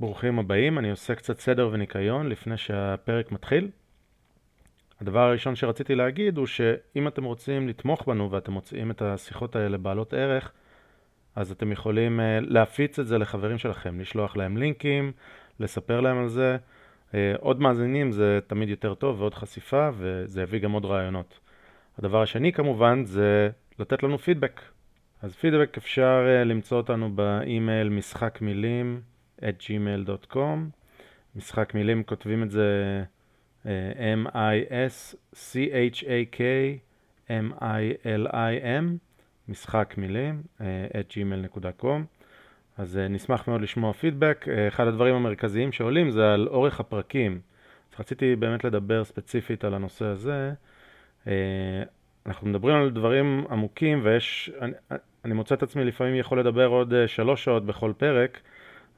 ברוכים הבאים, אני עושה קצת סדר וניקיון לפני שהפרק מתחיל. הדבר הראשון שרציתי להגיד הוא שאם אתם רוצים לתמוך בנו ואתם מוצאים את השיחות האלה בעלות ערך, אז אתם יכולים uh, להפיץ את זה לחברים שלכם, לשלוח להם לינקים, לספר להם על זה. Uh, עוד מאזינים זה תמיד יותר טוב ועוד חשיפה וזה יביא גם עוד רעיונות. הדבר השני כמובן זה לתת לנו פידבק. אז פידבק אפשר uh, למצוא אותנו באימייל משחק מילים at gmail.com משחק מילים כותבים את זה uh, M-I-S-C-H-A-K M-I-L-I-M משחק מילים uh, at gmail.com אז uh, נשמח מאוד לשמוע פידבק. אחד הדברים המרכזיים שעולים זה על אורך הפרקים. אז רציתי באמת לדבר ספציפית על הנושא הזה. אנחנו מדברים על דברים עמוקים ויש, אני, אני מוצא את עצמי לפעמים יכול לדבר עוד שלוש שעות בכל פרק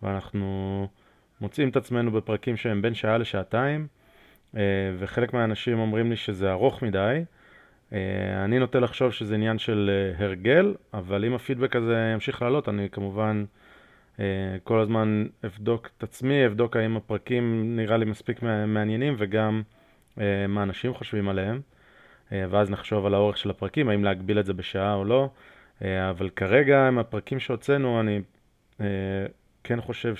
ואנחנו מוצאים את עצמנו בפרקים שהם בין שעה לשעתיים uh, וחלק מהאנשים אומרים לי שזה ארוך מדי. Uh, אני נוטה לחשוב שזה עניין של uh, הרגל, אבל אם הפידבק הזה ימשיך לעלות, אני כמובן כל הזמן אבדוק את עצמי, אבדוק האם הפרקים נראה לי מספיק מעניינים וגם מה אנשים חושבים עליהם. אה, ואז נחשוב על האורך של הפרקים, האם להגביל את זה בשעה או לא. אה, אבל כרגע עם הפרקים שהוצאנו, אני אה, כן חושב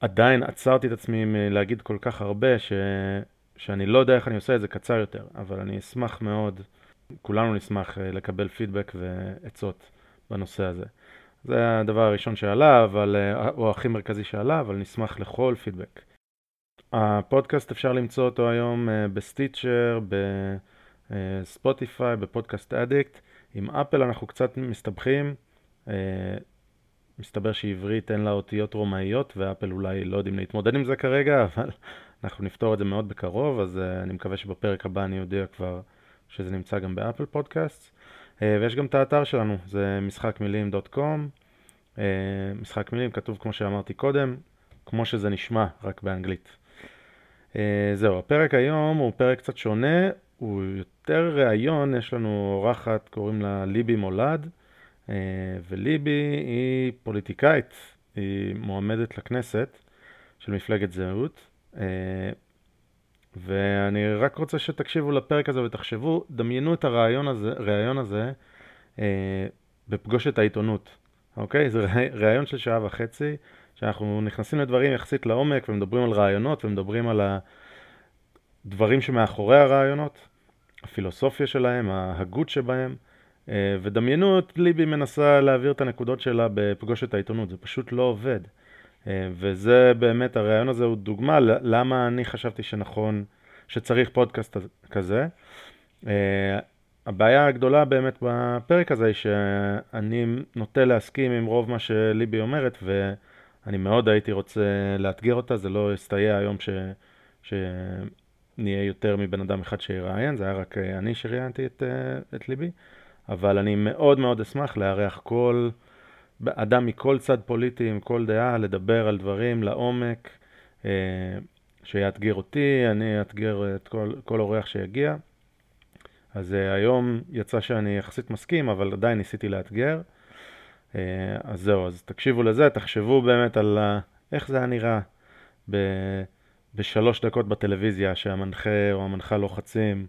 שעדיין עצרתי את עצמי מלהגיד כל כך הרבה, ש... שאני לא יודע איך אני עושה את זה קצר יותר, אבל אני אשמח מאוד, כולנו נשמח לקבל פידבק ועצות בנושא הזה. זה הדבר הראשון שעלה, אבל, או הכי מרכזי שעלה, אבל נשמח לכל פידבק. הפודקאסט אפשר למצוא אותו היום אה, ב Stitcher, ב Spotify, ב Podcast Addict. עם אפל אנחנו קצת מסתבכים. אה, מסתבר שעברית אין לה אותיות רומאיות, ואפל אולי לא יודעים להתמודד עם זה כרגע, אבל אנחנו נפתור את זה מאוד בקרוב, אז אה, אני מקווה שבפרק הבא אני אודיע כבר שזה נמצא גם ב Apple Podcast. ויש גם את האתר שלנו, זה משחקמילים.com. משחק מילים כתוב כמו שאמרתי קודם, כמו שזה נשמע, רק באנגלית. Uh, זהו, הפרק היום הוא פרק קצת שונה, הוא יותר ראיון, יש לנו אורחת, קוראים לה ליבי מולד, uh, וליבי היא פוליטיקאית, היא מועמדת לכנסת של מפלגת זהות, uh, ואני רק רוצה שתקשיבו לפרק הזה ותחשבו, דמיינו את הרעיון הזה, הרעיון הזה uh, בפגושת העיתונות, אוקיי? זה ראיון של שעה וחצי. שאנחנו נכנסים לדברים יחסית לעומק ומדברים על רעיונות ומדברים על הדברים שמאחורי הרעיונות, הפילוסופיה שלהם, ההגות שבהם, אה, ודמיינו את ליבי מנסה להעביר את הנקודות שלה בפגוש את העיתונות, זה פשוט לא עובד. אה, וזה באמת, הרעיון הזה הוא דוגמה למה אני חשבתי שנכון, שצריך פודקאסט כזה. אה, הבעיה הגדולה באמת בפרק הזה היא שאני נוטה להסכים עם רוב מה שליבי אומרת, ו... אני מאוד הייתי רוצה לאתגר אותה, זה לא הסתייע היום ש... שנהיה יותר מבן אדם אחד שיראיין, זה היה רק אה, אני שראיינתי את, אה, את ליבי, אבל אני מאוד מאוד אשמח לארח כל אדם מכל צד פוליטי, עם כל דעה, לדבר על דברים לעומק, אה, שיאתגר אותי, אני אאתגר את כל, כל אורח שיגיע. אז היום יצא שאני יחסית מסכים, אבל עדיין ניסיתי לאתגר. אה, אז זהו, אז תקשיבו לזה, תחשבו באמת על איך זה היה נראה ב, בשלוש דקות בטלוויזיה, שהמנחה או המנחה לוחצים.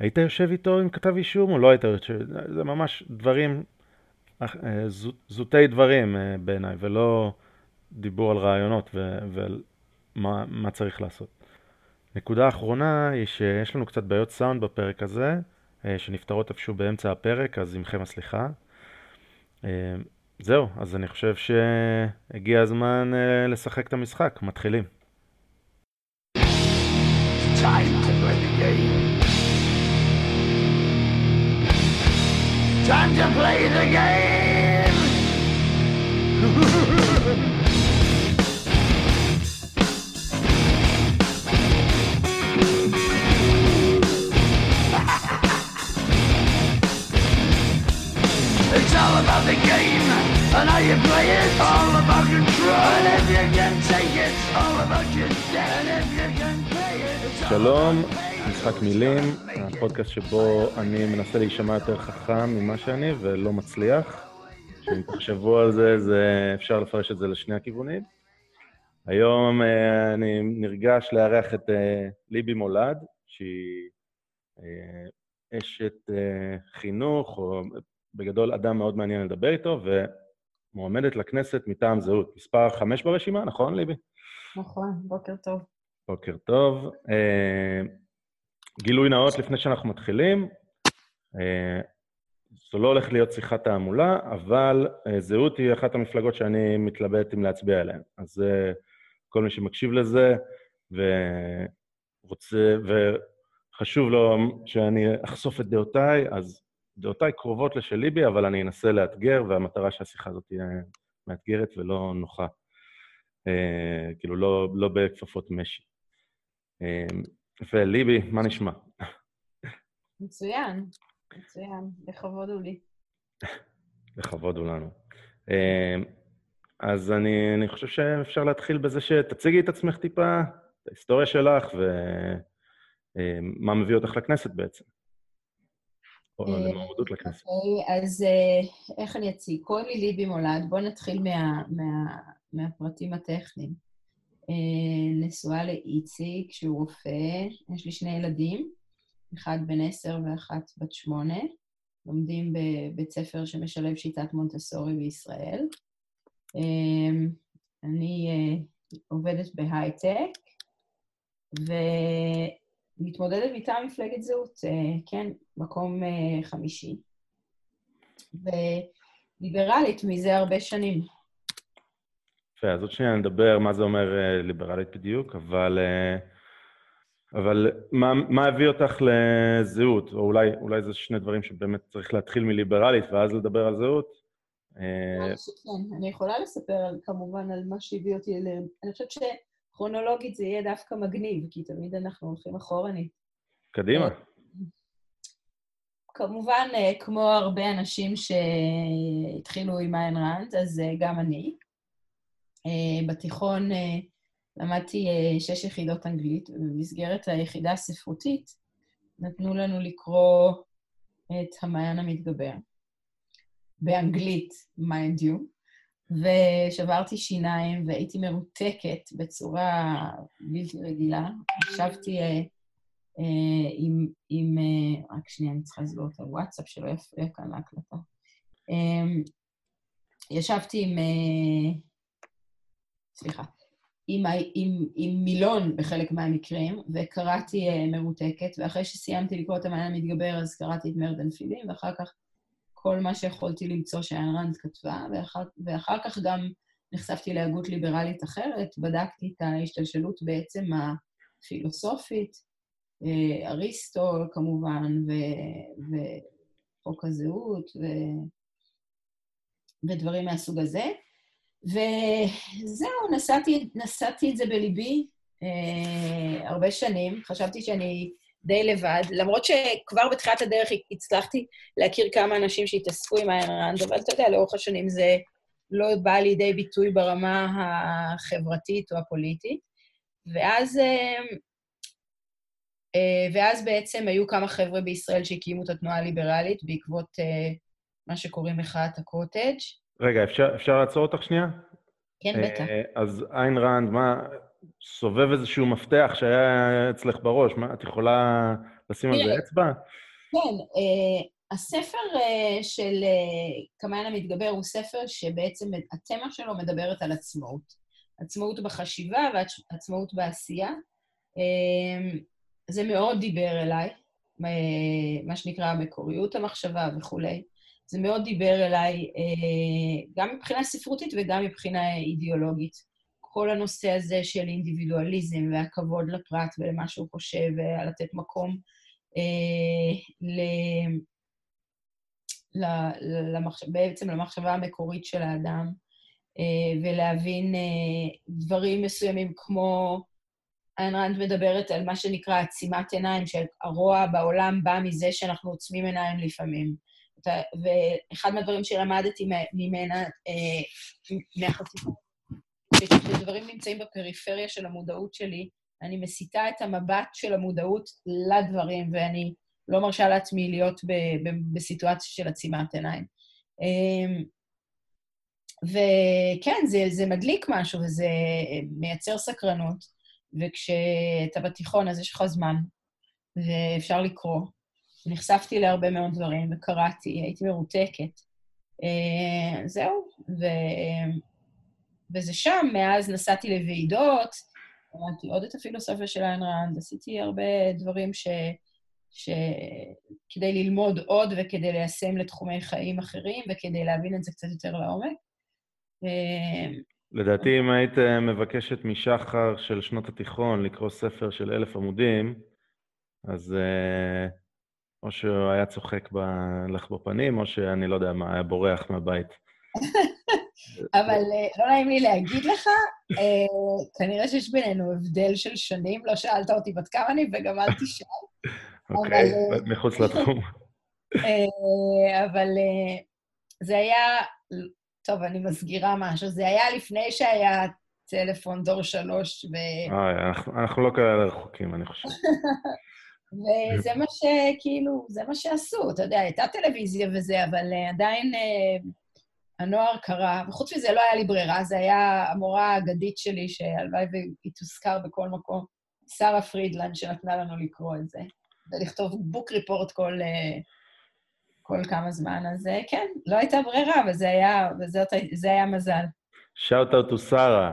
אה, היית יושב איתו עם כתב אישום או לא היית יושב? זה ממש דברים, אה, זוטי דברים בעיניי, ולא דיבור על רעיונות ומה צריך לעשות. נקודה אחרונה היא שיש לנו קצת בעיות סאונד בפרק הזה, שנפתרות איפשהו באמצע הפרק, אז עמכם הסליחה. אה, זהו, אז אני חושב שהגיע הזמן אה, לשחק את המשחק, מתחילים. Time to play the game. Time to play the game! It's all about the game and how you play it. All about control. And if you can take it, all about your death. And if you can play it, it's all Shalom. about משחק מילים, הפודקאסט שבו אני מנסה להישמע יותר חכם ממה שאני ולא מצליח. אם תחשבו על זה, זה, אפשר לפרש את זה לשני הכיוונים. היום אה, אני נרגש לארח את אה, ליבי מולד, שהיא אה, אשת חינוך, או בגדול אדם מאוד מעניין לדבר איתו, ומועמדת לכנסת מטעם זהות. מספר חמש ברשימה, נכון, ליבי? נכון, בוקר טוב. בוקר טוב. גילוי נאות לפני שאנחנו מתחילים. זו לא הולכת להיות שיחת תעמולה, אבל זהות היא אחת המפלגות שאני מתלבט אם להצביע עליהן. אז כל מי שמקשיב לזה ורוצה, וחשוב לו שאני אחשוף את דעותיי, אז דעותיי קרובות לשל ליבי, אבל אני אנסה לאתגר, והמטרה שהשיחה הזאת תהיה מאתגרת ולא נוחה. אה, כאילו, לא, לא בכפפות משי. יפה, ליבי, מה נשמע? מצוין, מצוין, לכבוד הוא לי. לכבוד הוא לנו. אה, אז אני, אני חושב שאפשר להתחיל בזה שתציגי את עצמך טיפה, את ההיסטוריה שלך ומה מביא אותך לכנסת בעצם, או אה, למועמדות לכנסת. אוקיי, אז אה, איך אני אציג? קוראים לי ליבי מולד, בואו נתחיל מה, מה, מהפרטים הטכניים. אה, נשואה לאיציק, שהוא רופא, יש לי שני ילדים, אחד בן עשר ואחת בת שמונה, לומדים בבית ספר שמשלב שיטת מונטסורי בישראל. אמ, אני אה, עובדת בהייטק, ומתמודדת מטעם מפלגת זהות, אה, כן, מקום אה, חמישי. וליברלית מזה הרבה שנים. יפה, אז עוד שנייה נדבר מה זה אומר ליברלית בדיוק, אבל, אבל מה, מה הביא אותך לזהות? או אולי, אולי זה שני דברים שבאמת צריך להתחיל מליברלית ואז לדבר על זהות? אה, כן, אני יכולה לספר כמובן על מה שהביא אותי אליהם. אני חושבת שכרונולוגית זה יהיה דווקא מגניב, כי תמיד אנחנו הולכים אחורנית. קדימה. אה, כמובן, אה, כמו הרבה אנשים שהתחילו עם איין ראנד, אז גם אני. בתיכון למדתי שש יחידות אנגלית, ובמסגרת היחידה הספרותית נתנו לנו לקרוא את המעיין המתגבר. באנגלית, mind you, ושברתי שיניים והייתי מרותקת בצורה בלתי רגילה. ישבתי אה, אה, עם, עם אה, רק שנייה, אני צריכה לסגור את הוואטסאפ שלא יפריע כאן להקלטה. אה, ישבתי עם... אה, סליחה. עם, עם, עם מילון בחלק מהמקרים, וקראתי uh, מרותקת, ואחרי שסיימתי לקרוא את המעיין המתגבר, אז קראתי את מרדן פילים, ואחר כך כל מה שיכולתי למצוא שאיין ראנד כתבה, ואחר, ואחר כך גם נחשפתי להגות ליברלית אחרת, בדקתי את ההשתלשלות בעצם הפילוסופית, אה, אריסטו כמובן, ו, וחוק הזהות, ו, ודברים מהסוג הזה. וזהו, נשאתי, נשאתי את זה בליבי אה, הרבה שנים. חשבתי שאני די לבד, למרות שכבר בתחילת הדרך הצלחתי להכיר כמה אנשים שהתעסקו עם ראנד, אבל אתה יודע, לאורך השנים זה לא בא לידי ביטוי ברמה החברתית או הפוליטית. ואז, אה, אה, ואז בעצם היו כמה חבר'ה בישראל שהקימו את התנועה הליברלית בעקבות אה, מה שקוראים מחאת הקוטג'. רגע, אפשר, אפשר לעצור אותך שנייה? כן, בטח. אז איין ראנד, מה, סובב איזשהו מפתח שהיה אצלך בראש, מה, את יכולה לשים על זה אצבע? כן, uh, הספר uh, של קמאן המתגבר הוא ספר שבעצם התמה שלו מדברת על עצמאות. עצמאות בחשיבה ועצמאות בעשייה. זה מאוד דיבר אליי, מה שנקרא המקוריות המחשבה וכולי. זה מאוד דיבר אליי גם מבחינה ספרותית וגם מבחינה אידיאולוגית. כל הנושא הזה של אינדיבידואליזם והכבוד לפרט ולמה שהוא חושב, ולתת מקום אה, ל... למחש... בעצם למחשבה המקורית של האדם, אה, ולהבין אה, דברים מסוימים כמו... איין ראנד מדברת על מה שנקרא עצימת עיניים, שהרוע בעולם בא מזה שאנחנו עוצמים עיניים לפעמים. ואחד מהדברים שלמדתי ממנה, אה, מהחשיפה כשדברים נמצאים בפריפריה של המודעות שלי, אני מסיטה את המבט של המודעות לדברים, ואני לא מרשה לעצמי להיות ב- ב- בסיטואציה של עצימת עיניים. אמ, וכן, זה, זה מדליק משהו וזה מייצר סקרנות, וכשאתה בתיכון אז יש לך זמן, ואפשר לקרוא. נחשפתי להרבה מאוד דברים וקראתי, הייתי מרותקת. אה, זהו, ו... וזה שם, מאז נסעתי לוועידות, למדתי עוד את הפילוסופיה של איין ראנד, עשיתי הרבה דברים ש... ש... כדי ללמוד עוד וכדי ליישם לתחומי חיים אחרים וכדי להבין את זה קצת יותר לעומק. אה, לדעתי, אם היית מבקשת משחר של שנות התיכון לקרוא ספר של אלף עמודים, אז אה, או שהוא היה צוחק ב... לך בפנים, או שאני לא יודע מה, היה בורח מהבית. אבל לא נעים לי להגיד לך, כנראה שיש בינינו הבדל של שנים, לא שאלת אותי בת כמה אני וגם אל תשאל. אוקיי, מחוץ לתחום. אבל זה היה טוב, אני מסגירה משהו. זה היה לפני שהיה טלפון דור שלוש, ו... אה, אנחנו, אנחנו לא כאלה רחוקים, אני חושב. וזה מה שכאילו, זה מה שעשו, אתה יודע, הייתה טלוויזיה וזה, אבל uh, עדיין uh, הנוער קרא, וחוץ מזה לא היה לי ברירה, זה היה המורה האגדית שלי, שהלוואי והיא תוזכר בכל מקום, שרה פרידלנד, שנתנה לנו לקרוא את זה, ולכתוב book report כל... Uh, כל כמה זמן, אז אה, כן, לא הייתה ברירה, וזה היה, וזה היה מזל. שאוט אאוט טו שרה.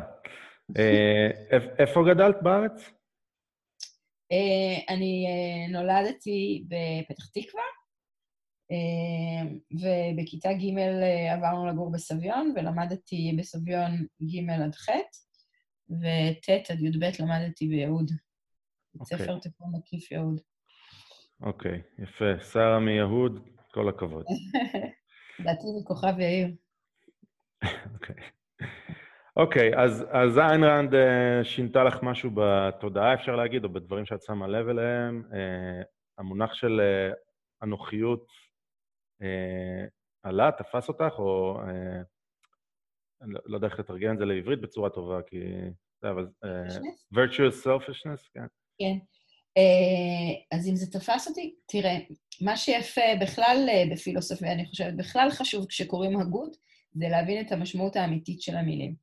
איפה גדלת בארץ? אה, אני אה, נולדתי בפתח תקווה, ובכיתה ג' עברנו לגור בסביון, ולמדתי בסביון ג' עד ח', וט' עד י"ב למדתי ביהוד. בית okay. אוקיי. ספר תיכון מקיף יהוד. אוקיי, okay, יפה. שרה מיהוד, כל הכבוד. לדעתי מכוכב יאיר. אוקיי. אוקיי, אז, אז איין ראנד uh, שינתה לך משהו בתודעה, אפשר להגיד, או בדברים שאת שמה לב אליהם. Uh, המונח של uh, אנוכיות uh, עלה, תפס אותך, או... Uh, לא, לא יודע איך לתרגם את זה לעברית בצורה טובה, כי... אבל... Uh, virtuous selfishness, כן. כן. אה, אז אם זה תפס אותי, תראה, מה שיפה בכלל אה, בפילוסופיה, אני חושבת, בכלל חשוב כשקוראים הגות, זה להבין את המשמעות האמיתית של המילים.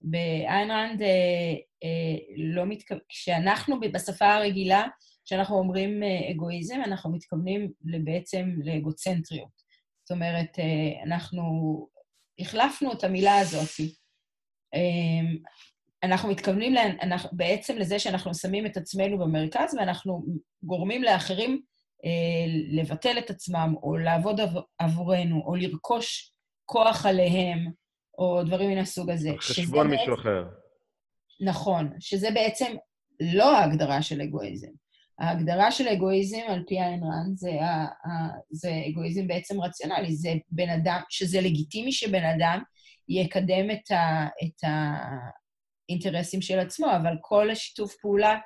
באיין ראנד אה, לא מתכוון, כשאנחנו בשפה הרגילה, כשאנחנו אומרים אגואיזם, אנחנו מתכוונים בעצם לאגוצנטריות. זאת אומרת, אנחנו החלפנו את המילה הזאת. אנחנו מתכוונים לה, אנחנו, בעצם לזה שאנחנו שמים את עצמנו במרכז ואנחנו גורמים לאחרים אה, לבטל את עצמם, או לעבוד עבור, עבורנו, או לרכוש כוח עליהם, או דברים מן הסוג הזה. חשבון מישהו בעצם, אחר. נכון, שזה בעצם לא ההגדרה של אגואיזם. ההגדרה של אגואיזם, על פי איין רן, זה, זה אגואיזם בעצם רציונלי, זה בן אדם, שזה לגיטימי שבן אדם יקדם את, ה, את, ה, האינטרסים של עצמו, אבל כל השיתוף פעולה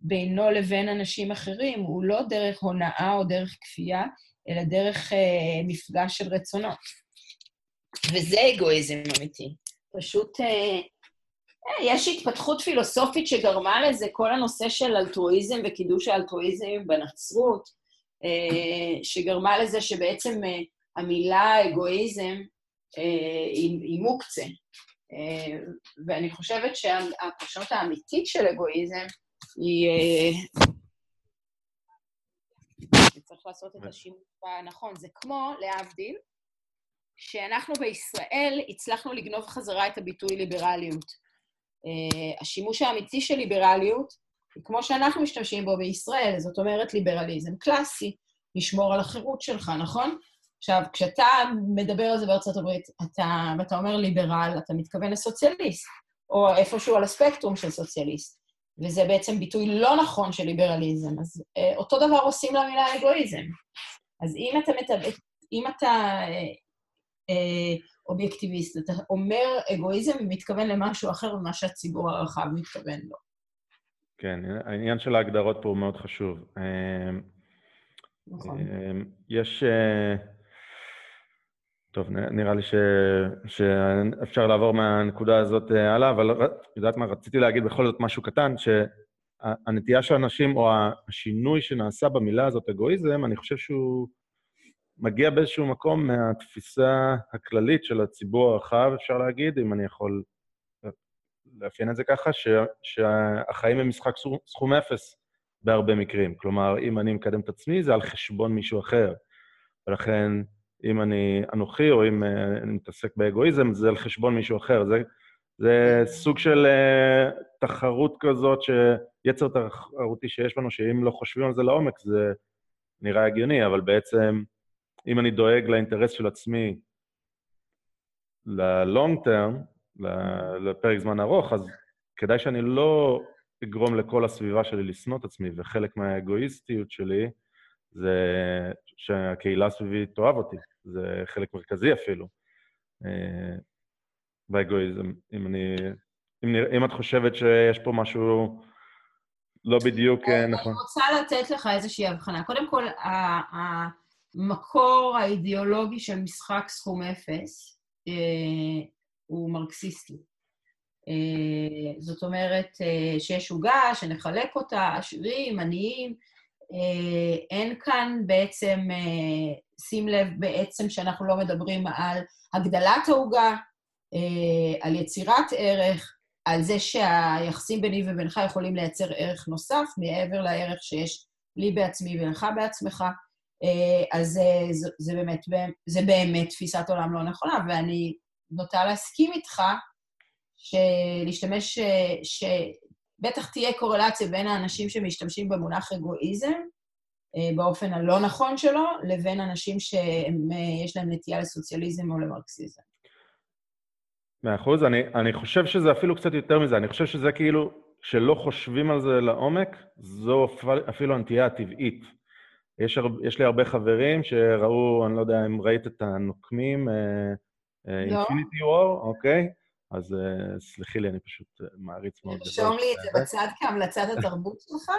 בינו לבין אנשים אחרים הוא לא דרך הונאה או דרך כפייה, אלא דרך אה, מפגש של רצונות. וזה אגואיזם אמיתי. פשוט אה, אה, יש התפתחות פילוסופית שגרמה לזה, כל הנושא של אלטרואיזם וקידוש האלטרואיזם בנצרות, אה, שגרמה לזה שבעצם אה, המילה אגואיזם אה, היא, היא מוקצה. אה, ואני חושבת שהפרשנות האמיתית של אגואיזם היא... אה, צריך לעשות את השימוש הנכון. זה כמו, להבדיל, שאנחנו בישראל הצלחנו לגנוב חזרה את הביטוי ליברליות. Uh, השימוש האמיתי של ליברליות כמו שאנחנו משתמשים בו בישראל, זאת אומרת ליברליזם קלאסי, לשמור על החירות שלך, נכון? עכשיו, כשאתה מדבר על זה בארצות הברית, אתה, ואתה אומר ליברל, אתה מתכוון לסוציאליסט, או איפשהו על הספקטרום של סוציאליסט, וזה בעצם ביטוי לא נכון של ליברליזם. אז אה, אותו דבר עושים למילה אגואיזם. אז אם אתה, מת... אם אתה אה, אה, אובייקטיביסט, אתה אומר אגואיזם ומתכוון למשהו אחר ממה שהציבור הרחב מתכוון לו. כן, העניין של ההגדרות פה הוא מאוד חשוב. אה, נכון. אה, יש... טוב, נראה לי ש... שאפשר לעבור מהנקודה הזאת אה, הלאה, אבל יודעת מה, רציתי להגיד בכל זאת משהו קטן, שהנטייה של אנשים, או השינוי שנעשה במילה הזאת, אגואיזם, אני חושב שהוא מגיע באיזשהו מקום מהתפיסה הכללית של הציבור הרחב, אפשר להגיד, אם אני יכול לאפיין את זה ככה, ש, שהחיים הם משחק סכום אפס בהרבה מקרים. כלומר, אם אני מקדם את עצמי, זה על חשבון מישהו אחר. ולכן, אם אני אנוכי, או אם אני מתעסק באגואיזם, זה על חשבון מישהו אחר. זה, זה סוג של uh, תחרות כזאת, שיצר תחרותי שיש לנו, שאם לא חושבים על זה לעומק, זה נראה הגיוני, אבל בעצם, אם אני דואג לאינטרס של עצמי ל-long term, לפרק זמן ארוך, אז כדאי שאני לא אגרום לכל הסביבה שלי לשנוא את עצמי, וחלק מהאגואיסטיות שלי זה שהקהילה סביבי תאהב אותי, זה חלק מרכזי אפילו. אה, באגואיזם, אם אני... אם, אם את חושבת שיש פה משהו לא בדיוק אה, נכון. אני רוצה לתת לך איזושהי הבחנה. קודם כל, המקור האידיאולוגי של משחק סכום אפס אה, הוא מרקסיסטי. אה, זאת אומרת שיש עוגה, שנחלק אותה, עשירים, עניים. אין כאן בעצם, שים לב בעצם שאנחנו לא מדברים על הגדלת העוגה, על יצירת ערך, על זה שהיחסים ביני ובינך יכולים לייצר ערך נוסף, מעבר לערך שיש לי בעצמי ולך בעצמך, אה, אז זה, זה, זה, באמת, זה באמת תפיסת עולם לא נכונה, ואני נוטה להסכים איתך שלהשתמש, שבטח תהיה קורלציה בין האנשים שמשתמשים במונח אגואיזם, אה, באופן הלא נכון שלו, לבין אנשים שיש להם נטייה לסוציאליזם או למרקסיזם. מאה אחוז. אני, אני חושב שזה אפילו קצת יותר מזה. אני חושב שזה כאילו, כשלא חושבים על זה לעומק, זו אפילו הנטייה הטבעית. יש, הר, יש לי הרבה חברים שראו, אני לא יודע אם ראית את הנוקמים, אינפיניטי uh, וור, אוקיי? אז uh, סלחי לי, אני פשוט מעריץ מאוד. תרשום לי את זה בצד כהמלצת התרבות שלך?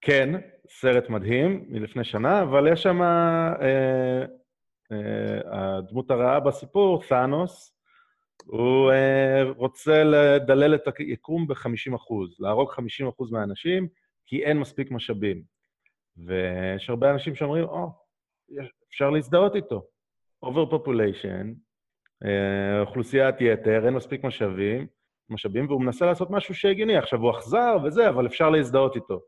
כן, סרט מדהים מלפני שנה, אבל יש שם... Uh, אה, הדמות הרעה בסיפור, תאנוס, הוא אה, רוצה לדלל את היקום ב-50%, להרוג 50% מהאנשים, כי אין מספיק משאבים. ויש הרבה אנשים שאומרים, או, oh, אפשר להזדהות איתו. overpopulation, אה, אוכלוסיית יתר, אין מספיק משאבים, משאבים, והוא מנסה לעשות משהו שהגיוני. עכשיו, הוא אכזר וזה, אבל אפשר להזדהות איתו.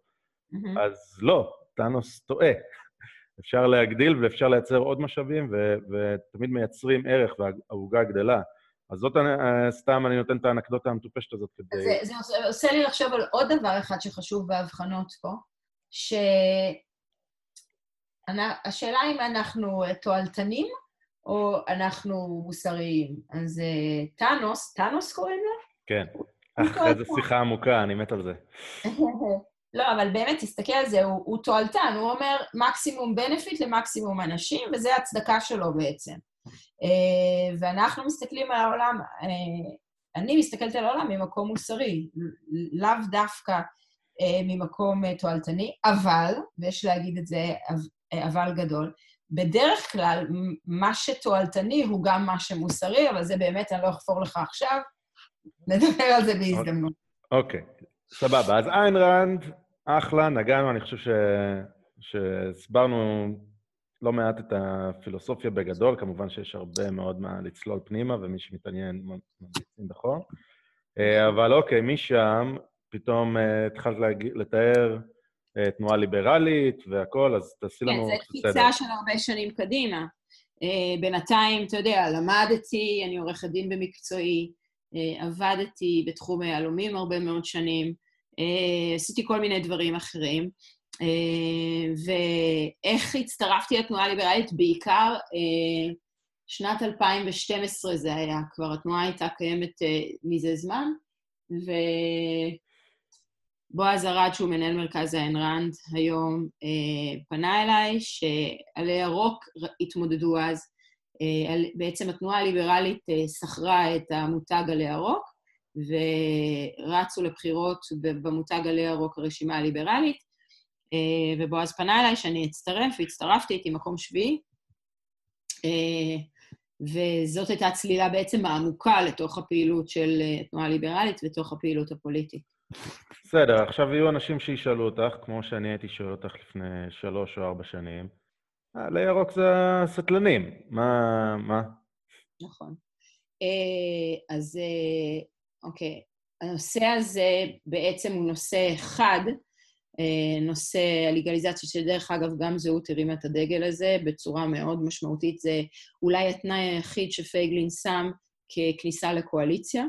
Mm-hmm. אז לא, טאנוס טועה. אפשר להגדיל ואפשר לייצר עוד משאבים, ו- ותמיד מייצרים ערך והעוגה גדלה. אז זאת אה, סתם, אני נותן את האנקדוטה המטופשת הזאת כדי... זה, זה עושה לי לחשוב על עוד דבר אחד שחשוב בהבחנות פה, שהשאלה אם אנחנו תועלתנים או אנחנו מוסריים. אז אה, טאנוס, טאנוס קוראים לו? כן. איזה שיחה עמוקה, אני מת על זה. לא, אבל באמת, תסתכל על זה, הוא, הוא תועלתן, הוא אומר מקסימום בנפיט למקסימום אנשים, וזה הצדקה שלו בעצם. Uh, ואנחנו מסתכלים על העולם, uh, אני מסתכלת על העולם ממקום מוסרי, לאו דווקא uh, ממקום תועלתני, אבל, ויש להגיד את זה אבל גדול, בדרך כלל, מה שתועלתני הוא גם מה שמוסרי, אבל זה באמת, אני לא אחפור לך עכשיו, נדבר על זה בהזדמנות. אוקיי, okay. סבבה. אז איין ראנד אחלה, נגענו, אני חושב ש... שהסברנו לא מעט את הפילוסופיה בגדול, כמובן שיש הרבה מאוד מה לצלול פנימה, ומי שמתעניין ממליצים בחור. אה, אבל אוקיי, משם פתאום אה, התחלת לתאר אה, תנועה ליברלית והכול, אז תעשי לנו. כן, זו קפיצה של הרבה שנים קדימה. בינתיים, אתה יודע, למדתי, אני עורכת דין במקצועי, עבדתי בתחום היהלומים הרבה מאוד שנים, עשיתי כל מיני דברים אחרים. אה, ואיך הצטרפתי לתנועה הליברלית? בעיקר אה, שנת 2012 זה היה, כבר התנועה הייתה קיימת מזה זמן, ובועז ארד, שהוא מנהל מרכז האין ראנד היום, פנה אליי, שעלי ירוק התמודדו אז. בעצם התנועה הליברלית שכרה את המותג עלי ירוק, ורצו לבחירות במותג עלי ירוק הרשימה הליברלית, אה, ובועז פנה אליי שאני אצטרף, והצטרפתי, הייתי מקום שביעי, אה, וזאת הייתה צלילה בעצם העמוקה לתוך הפעילות של התנועה אה, הליברלית ותוך הפעילות הפוליטית. בסדר, עכשיו יהיו אנשים שישאלו אותך, כמו שאני הייתי שואל אותך לפני שלוש או ארבע שנים. עלי ירוק זה הסטלנים, מה... מה? נכון. אה, אז אה, אוקיי, הנושא הזה בעצם הוא נושא אחד, אה, נושא הלגליזציה, שדרך אגב גם זהות הרימה את הדגל הזה בצורה מאוד משמעותית, זה אולי התנאי היחיד שפייגלין שם ככניסה לקואליציה,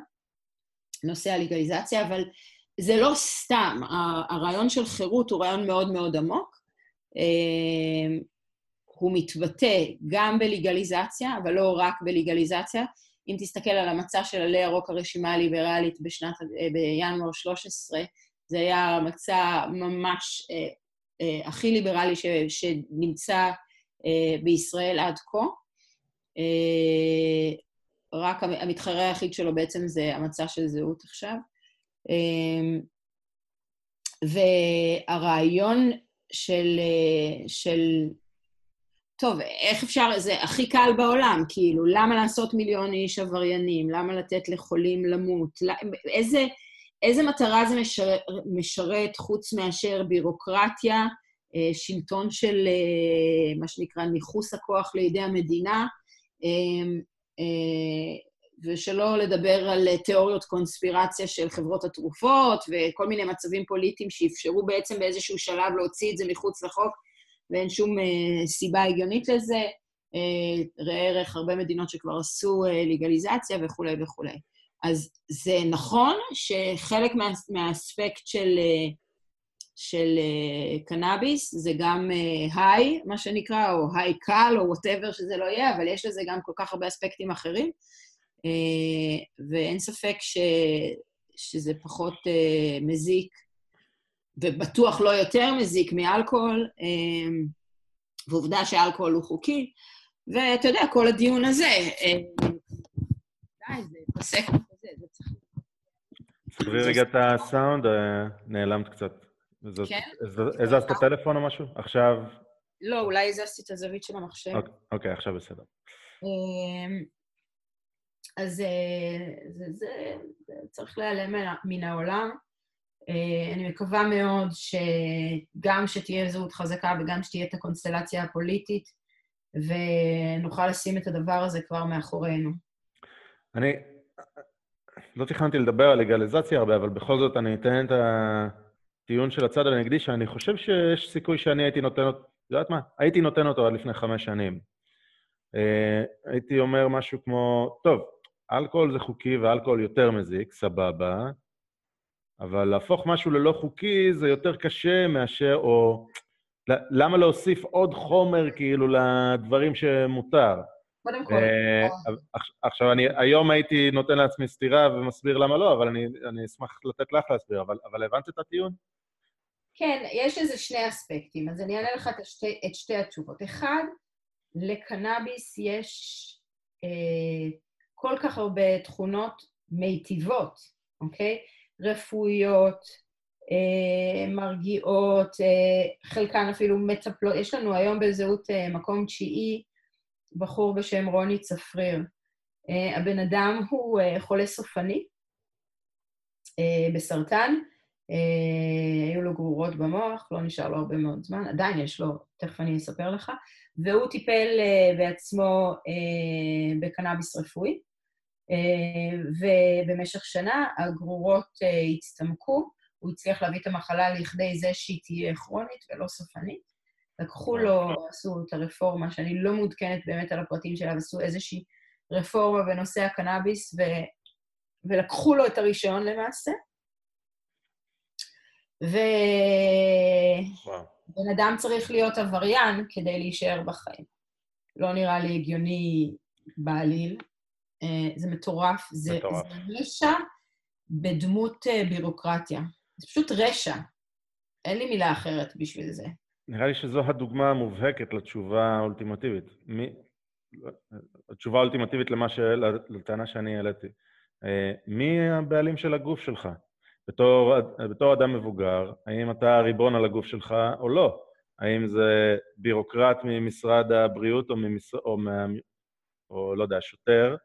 נושא הלגליזציה, אבל זה לא סתם, הרעיון של חירות הוא רעיון מאוד מאוד עמוק. אה, הוא מתבטא גם בלגליזציה, אבל לא רק בלגליזציה. אם תסתכל על המצע של עלי ירוק הרשימה הליברלית בשנת, אה, בינואר 13, זה היה מצע ממש אה, אה, הכי ליברלי ש, שנמצא אה, בישראל עד כה. אה, רק המתחרה היחיד שלו בעצם זה המצע של זהות עכשיו. אה, והרעיון של, אה, של טוב, איך אפשר, זה הכי קל בעולם, כאילו, למה לעשות מיליון איש עבריינים? למה לתת לחולים למות? איזה, איזה מטרה זה משרת, משרת חוץ מאשר בירוקרטיה, אה, שלטון של אה, מה שנקרא ניכוס הכוח לידי המדינה, ושלא לדבר על תיאוריות קונספירציה של חברות התרופות וכל מיני מצבים פוליטיים שאפשרו בעצם באיזשהו שלב להוציא את זה מחוץ לחוק. ואין שום אה, סיבה הגיונית לזה. אה, ראה ערך הרבה מדינות שכבר עשו אה, לגליזציה וכולי וכולי. אז זה נכון שחלק מה, מהאספקט של, אה, של אה, קנאביס זה גם high, אה, מה שנקרא, או היי קל, או whatever שזה לא יהיה, אבל יש לזה גם כל כך הרבה אספקטים אחרים, ואין ספק ש, שזה פחות מזיק ובטוח לא יותר מזיק מאלכוהול, ועובדה שאלכוהול הוא חוקי, ואתה יודע, כל הדיון הזה, די, זה פסק. תסתכלי רגע את הסאונד, אה, נעלמת קצת. כן? הזזת את הטלפון או משהו? עכשיו... לא, אולי הזזתי את הזווית של המחשב. אוקיי, אוקיי עכשיו בסדר. אמ, אז אה, זה צריך להיעלם מן העולם. אה, אני מקווה מאוד שגם שתהיה זהות חזקה וגם שתהיה את הקונסטלציה הפוליטית, ונוכל לשים את הדבר הזה כבר מאחורינו. אני לא תכננתי לדבר על לגליזציה הרבה, אבל בכל זאת אני אתן את הטיעון של הצד הנגדי, שאני חושב שיש סיכוי שאני הייתי נותן אותו, את יודעת מה? הייתי נותן אותו עד לפני חמש שנים. אה, הייתי אומר משהו כמו, טוב, אלכוהול זה חוקי ואלכוהול יותר מזיק, סבבה, אבל להפוך משהו ללא חוקי זה יותר קשה מאשר, או למה להוסיף עוד חומר כאילו לדברים שמותר? קודם כל. אה, עכשיו, אני היום הייתי נותן לעצמי סטירה ומסביר למה לא, אבל אני, אני אשמח לתת לך להסביר, אבל, אבל הבנת את הטיעון? כן, יש לזה שני אספקטים, אז אני אענה לך את שתי, את שתי התשובות. אחד, לקנאביס יש אה, כל כך הרבה תכונות מיטיבות, אוקיי? רפואיות, אה, מרגיעות, אה, חלקן אפילו מטפלות. יש לנו היום בזהות אה, מקום תשיעי בחור בשם רוני צפריר. הבן אדם הוא חולה סופני בסרטן, היו לו גרורות במוח, לא נשאר לו הרבה מאוד זמן, עדיין יש לו, תכף אני אספר לך, והוא טיפל בעצמו בקנאביס רפואי. אה, ובמשך שנה הגרורות אה, הצטמקו, הוא הצליח להביא את המחלה לכדי זה שהיא תהיה כרונית ולא סופנית. לקחו לו, עשו את הרפורמה, שאני לא מעודכנת באמת על הפרטים שלה, ועשו איזושהי רפורמה בנושא הקנאביס, ו... ולקחו לו את הרישיון למעשה. ובן אדם צריך להיות עבריין כדי להישאר בחיים. לא נראה לי הגיוני בעליל. אה, זה מטורף. זה, מטורף. זה רשע בדמות אה, בירוקרטיה. זה פשוט רשע. אין לי מילה אחרת בשביל זה. נראה לי שזו הדוגמה המובהקת לתשובה האולטימטיבית. מי... התשובה האולטימטיבית למה ש... לטענה שאני העליתי. אה, מי הבעלים של הגוף שלך? בתור, בתור אדם מבוגר, האם אתה הריבון על הגוף שלך או לא? האם זה בירוקרט ממשרד הבריאות או, ממש... או, מה... או לא יודע, שוטר,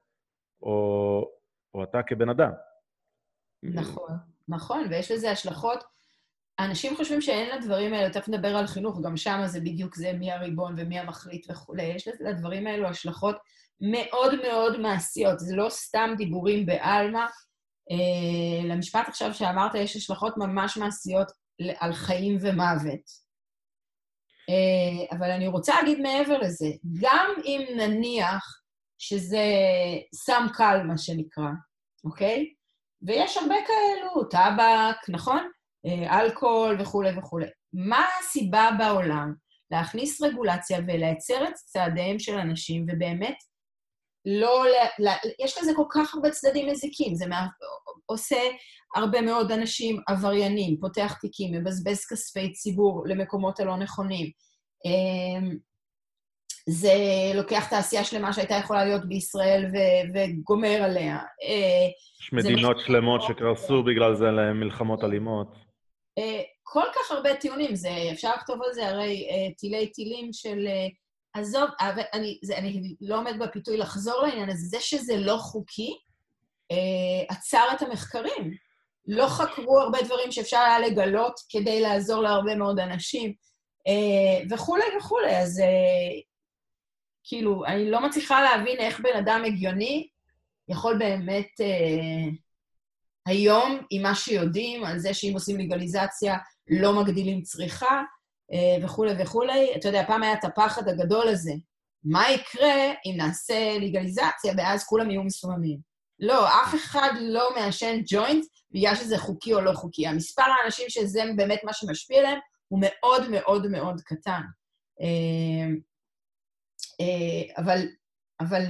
או, או אתה כבן אדם. נכון, נכון, ויש לזה השלכות אנשים חושבים שאין לדברים האלה, תכף נדבר על חינוך, גם שם זה בדיוק זה מי הריבון ומי המחליט וכולי. יש לדברים האלו השלכות מאוד מאוד מעשיות, זה לא סתם דיבורים בעלמא. Uh, למשפט עכשיו שאמרת, יש השלכות ממש מעשיות על חיים ומוות. Uh, אבל אני רוצה להגיד מעבר לזה, גם אם נניח שזה סם קל, מה שנקרא, אוקיי? ויש הרבה כאלו, טבק, נכון? אה, אלכוהול וכולי וכולי. מה הסיבה בעולם להכניס רגולציה ולייצר את צעדיהם של אנשים, ובאמת לא... לה, יש לזה כל כך הרבה צדדים מזיקים. זה מה, עושה הרבה מאוד אנשים עבריינים, פותח תיקים, מבזבז כספי ציבור למקומות הלא נכונים. אמ, זה לוקח תעשייה שלמה שהייתה יכולה להיות בישראל ו- וגומר עליה. אה, יש מדינות שלמות שקרסו בגלל זה למלחמות אלימות. אה, כל כך הרבה טיעונים, זה, אפשר לכתוב על זה הרי אה, תילי תילים של... עזוב, אני, זה, אני לא עומד בפיתוי לחזור לעניין הזה, זה שזה לא חוקי, עצר את המחקרים. לא חקרו הרבה דברים שאפשר היה לגלות כדי לעזור להרבה מאוד אנשים, וכולי וכולי. אז כאילו, אני לא מצליחה להבין איך בן אדם הגיוני יכול באמת אה, היום, עם מה שיודעים, על זה שאם עושים לגליזציה לא מגדילים צריכה אה, וכולי וכולי. אתה יודע, פעם היה את הפחד הגדול הזה. מה יקרה אם נעשה לגליזציה ואז כולם יהיו מסוממים? לא, אף אחד לא מעשן ג'וינט בגלל שזה חוקי או לא חוקי. המספר האנשים שזה באמת מה שמשפיע עליהם הוא מאוד מאוד מאוד קטן. אה, אה, אבל, אבל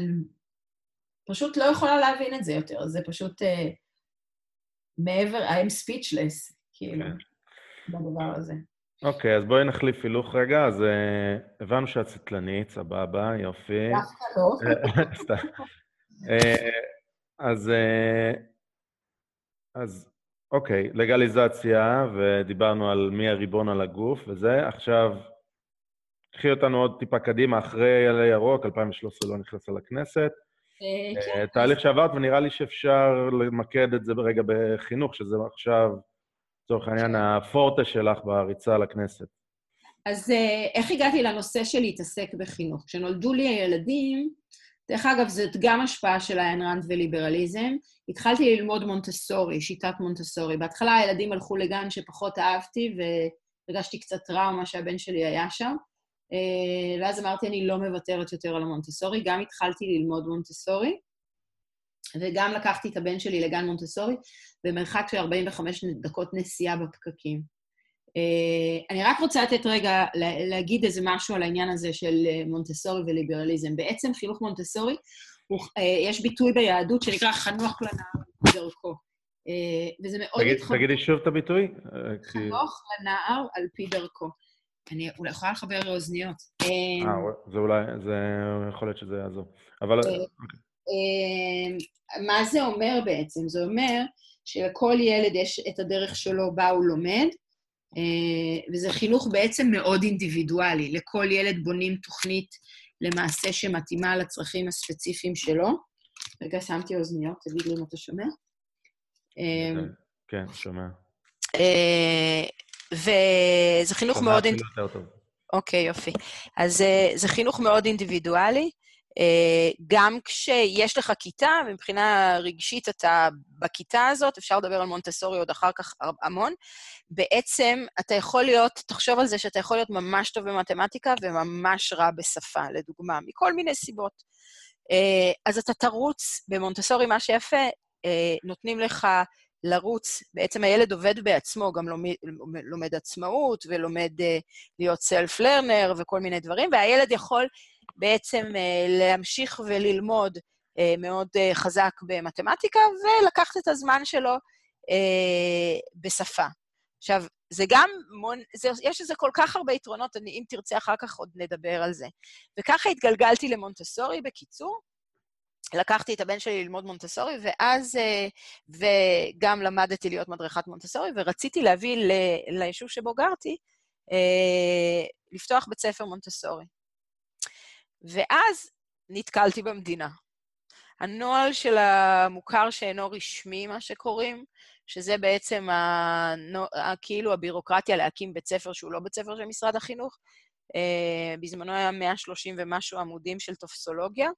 פשוט לא יכולה להבין את זה יותר, זה פשוט מעבר, I'm speechless, כאילו, okay. כן. בדבר הזה. אוקיי, okay, אז בואי נחליף הילוך רגע. אז uh, הבנו שאת סטלנית, סבבה, יופי. דווקא לא. uh, אז, uh, אז אוקיי, לגליזציה, ודיברנו על מי הריבון על הגוף וזה. עכשיו, קחי אותנו עוד טיפה קדימה, אחרי עלי ירוק, 2013 לא נכנסה לכנסת. אה, כן. אה, תהליך שעברת, ונראה לי שאפשר למקד את זה ברגע בחינוך, שזה עכשיו, לצורך העניין, הפורטה שלך בריצה לכנסת. אז אה, איך הגעתי לנושא של להתעסק בחינוך? כשנולדו לי הילדים, דרך אגב, זאת גם השפעה של איין ראנד וליברליזם. התחלתי ללמוד מונטסורי, שיטת מונטסורי. בהתחלה הילדים הלכו לגן שפחות אהבתי, והרגשתי קצת טראומה שהבן שלי היה שם. אה, ואז אמרתי, אני לא מוותרת יותר על המונטסורי. גם התחלתי ללמוד מונטסורי, וגם לקחתי את הבן שלי לגן מונטסורי, במרחק של 45 דקות נסיעה בפקקים. אה, אני רק רוצה לתת רגע, להגיד איזה משהו על העניין הזה של אה, מונטסורי וליברליזם. בעצם חינוך מונטסורי, יש ביטוי ביהדות שנקרא חנוך לנער דרכו. וזה מאוד... תגידי שוב את הביטוי. חנוך לנער על פי דרכו. אני אולי יכולה לחבר אוזניות. אה, אמ, זה אולי, זה יכול להיות שזה יעזור. אבל... אה, אוקיי. אמ, מה זה אומר בעצם? זה אומר שלכל ילד יש את הדרך שלו בה הוא לומד, אה, וזה חינוך בעצם מאוד אינדיבידואלי. לכל ילד בונים תוכנית למעשה שמתאימה לצרכים הספציפיים שלו. רגע, שמתי אוזניות, תגיד לי אם אתה שומע. אמ, כן, שומע. וזה חינוך מאוד... אינדיבידואלי. אוקיי, יופי. אז אה, זה חינוך מאוד אינדיבידואלי. אה, גם כשיש לך כיתה, ומבחינה רגשית אתה בכיתה הזאת, אפשר לדבר על מונטסורי עוד אחר כך המון, בעצם אתה יכול להיות, תחשוב על זה שאתה יכול להיות ממש טוב במתמטיקה וממש רע בשפה, לדוגמה, מכל מיני סיבות. אה, אז אתה תרוץ במונטסורי, מה שיפה, נותנים לך לרוץ, בעצם הילד עובד בעצמו, גם לומד, לומד עצמאות ולומד uh, להיות סלף-לרנר וכל מיני דברים, והילד יכול בעצם uh, להמשיך וללמוד uh, מאוד uh, חזק במתמטיקה ולקחת את הזמן שלו uh, בשפה. עכשיו, זה גם, מון, זה, יש לזה כל כך הרבה יתרונות, אני, אם תרצה אחר כך עוד נדבר על זה. וככה התגלגלתי למונטסורי, בקיצור, לקחתי את הבן שלי ללמוד מונטסורי, ואז, אה, וגם למדתי להיות מדריכת מונטסורי, ורציתי להביא ל, ליישוב שבו גרתי, אה, לפתוח בית ספר מונטסורי. ואז נתקלתי במדינה. הנוהל של המוכר שאינו רשמי, מה שקוראים, שזה בעצם הנו... כאילו הבירוקרטיה להקים בית ספר שהוא לא בית ספר של משרד החינוך. Uh, בזמנו היה 130 ומשהו עמודים של טופסולוגיה.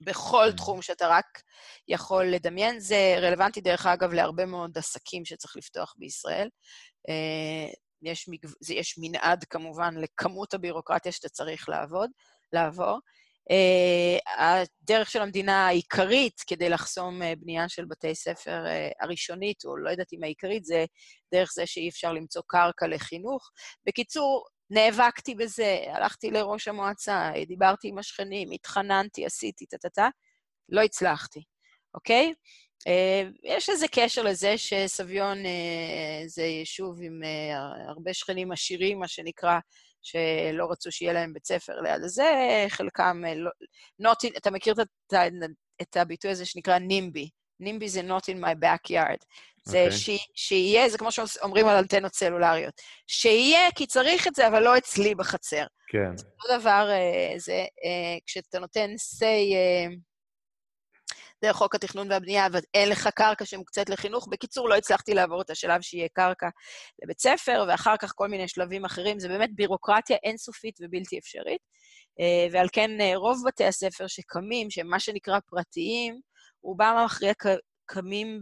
בכל mm. תחום שאתה רק יכול לדמיין. זה רלוונטי, דרך אגב, להרבה מאוד עסקים שצריך לפתוח בישראל. Uh, יש, מגו... יש מנעד, כמובן, לכמות הבירוקרטיה שאתה צריך לעבוד, לעבור. Uh, הדרך של המדינה העיקרית כדי לחסום uh, בנייה של בתי ספר uh, הראשונית, או לא יודעת אם העיקרית, זה דרך זה שאי אפשר למצוא קרקע לחינוך. בקיצור, נאבקתי בזה, הלכתי לראש המועצה, דיברתי עם השכנים, התחננתי, עשיתי, טה-טה-טה, לא הצלחתי, אוקיי? Uh, יש איזה קשר לזה שסביון uh, זה יישוב עם uh, הרבה שכנים עשירים, מה שנקרא, שלא רצו שיהיה להם בית ספר ליד הזה, חלקם לא... Not אתה מכיר את, את הביטוי הזה שנקרא נימבי. נימבי זה not in my backyard. זה okay. ש, שיהיה, זה כמו שאומרים על אנטנות סלולריות. שיהיה, כי צריך את זה, אבל לא אצלי בחצר. כן. זה אותו דבר, זה, כשאתה נותן say... דרך חוק התכנון והבנייה, ואין לך קרקע שמוקצית לחינוך. בקיצור, לא הצלחתי לעבור את השלב שיהיה קרקע לבית ספר, ואחר כך כל מיני שלבים אחרים. זה באמת בירוקרטיה אינסופית ובלתי אפשרית. אה, ועל כן אה, רוב בתי הספר שקמים, שהם מה שנקרא פרטיים, רובם המכריע קמים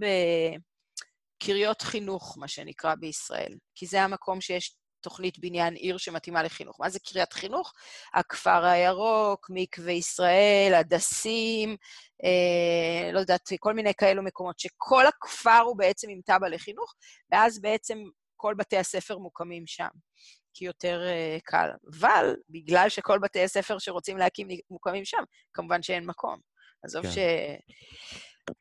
בקריות חינוך, מה שנקרא בישראל. כי זה המקום שיש תוכנית בניין עיר שמתאימה לחינוך. מה זה קריית חינוך? הכפר הירוק, מקווה ישראל, הדסים, אה, לא יודעת, כל מיני כאלו מקומות, שכל הכפר הוא בעצם עם תב"ע לחינוך, ואז בעצם כל בתי הספר מוקמים שם, כי יותר אה, קל. אבל בגלל שכל בתי הספר שרוצים להקים מוקמים שם, כמובן שאין מקום. עזוב כן. ש...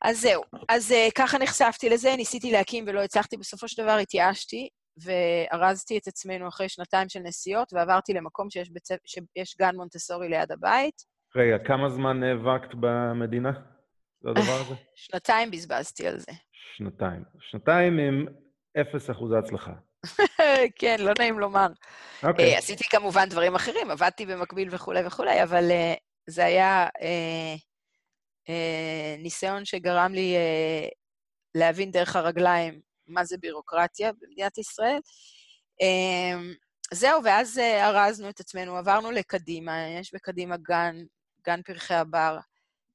אז זהו. אז uh, ככה נחשפתי לזה, ניסיתי להקים ולא הצלחתי, בסופו של דבר התייאשתי, וארזתי את עצמנו אחרי שנתיים של נסיעות, ועברתי למקום שיש, בצ... שיש גן מונטסורי ליד הבית. רגע, כמה זמן נאבקת במדינה? זה הדבר הזה? שנתיים בזבזתי על זה. שנתיים. שנתיים עם אפס אחוזי הצלחה. כן, לא נעים לומר. Okay. אוקיי. Uh, עשיתי כמובן דברים אחרים, עבדתי במקביל וכולי וכולי, אבל uh, זה היה uh, ניסיון שגרם לי uh, להבין דרך הרגליים מה זה בירוקרטיה במדינת ישראל. אמ, זהו, ואז אה, ארזנו את עצמנו, עברנו לקדימה, יש בקדימה גן, גן פרחי הבר,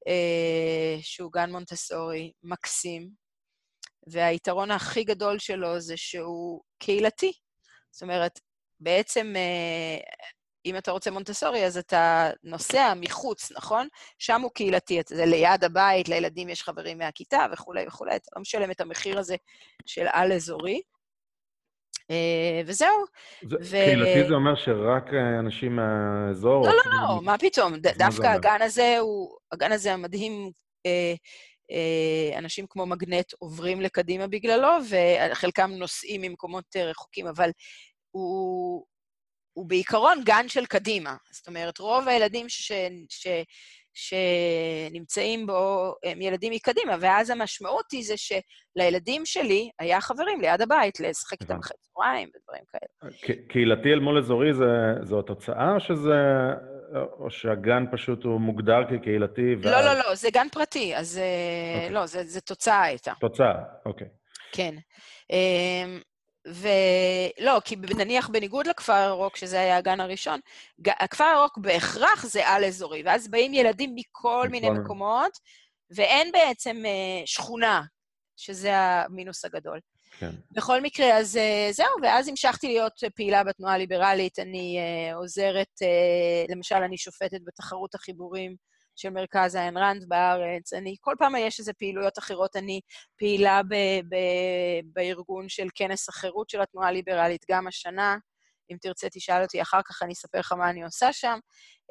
אה, שהוא גן מונטסורי, מקסים, והיתרון הכי גדול שלו זה שהוא קהילתי. זאת אומרת, בעצם אה, אם אתה רוצה מונטסורי, אז אתה נוסע מחוץ, נכון? שם הוא קהילתי, זה ליד הבית, לילדים יש חברים מהכיתה וכולי וכולי, אתה לא משלם את המחיר הזה של על-אזורי. אה, וזהו. ו... קהילתי זה אומר שרק אה, אנשים מהאזור? לא, לא, לא, מה פתאום? דווקא הגן הזה הוא, הגן הזה המדהים, אה, אנשים כמו מגנט עוברים לקדימה בגללו, וחלקם נוסעים ממקומות רחוקים, אבל הוא, הוא בעיקרון גן של קדימה. זאת אומרת, רוב הילדים ש, ש, שנמצאים בו הם ילדים מקדימה, ואז המשמעות היא זה שלילדים שלי היה חברים ליד הבית, לשחק איתם אחרי צהריים ודברים כאלה. קהילתי אל מול אזורי זה, זו התוצאה, או שזה... או שהגן פשוט הוא מוגדר כקהילתי? ואז... לא, לא, לא, זה גן פרטי, אז okay. אוקיי. לא, זה, זה תוצאה הייתה. תוצאה, אוקיי. Okay. כן. ולא, כי נניח בניגוד לכפר הירוק, שזה היה הגן הראשון, הכפר הירוק בהכרח זה על-אזורי, ואז באים ילדים מכל מיני מקומות, ואין בעצם uh, שכונה, שזה המינוס הגדול. כן. בכל מקרה, אז uh, זהו, ואז המשכתי להיות פעילה בתנועה הליברלית. אני uh, עוזרת, uh, למשל, אני שופטת בתחרות החיבורים של מרכז איין ראנד בארץ. אני, כל פעם יש איזה פעילויות אחרות. אני פעילה ב, ב, בארגון של כנס החירות של התנועה הליברלית גם השנה. אם תרצה, תשאל אותי אחר כך, אני אספר לך מה אני עושה שם.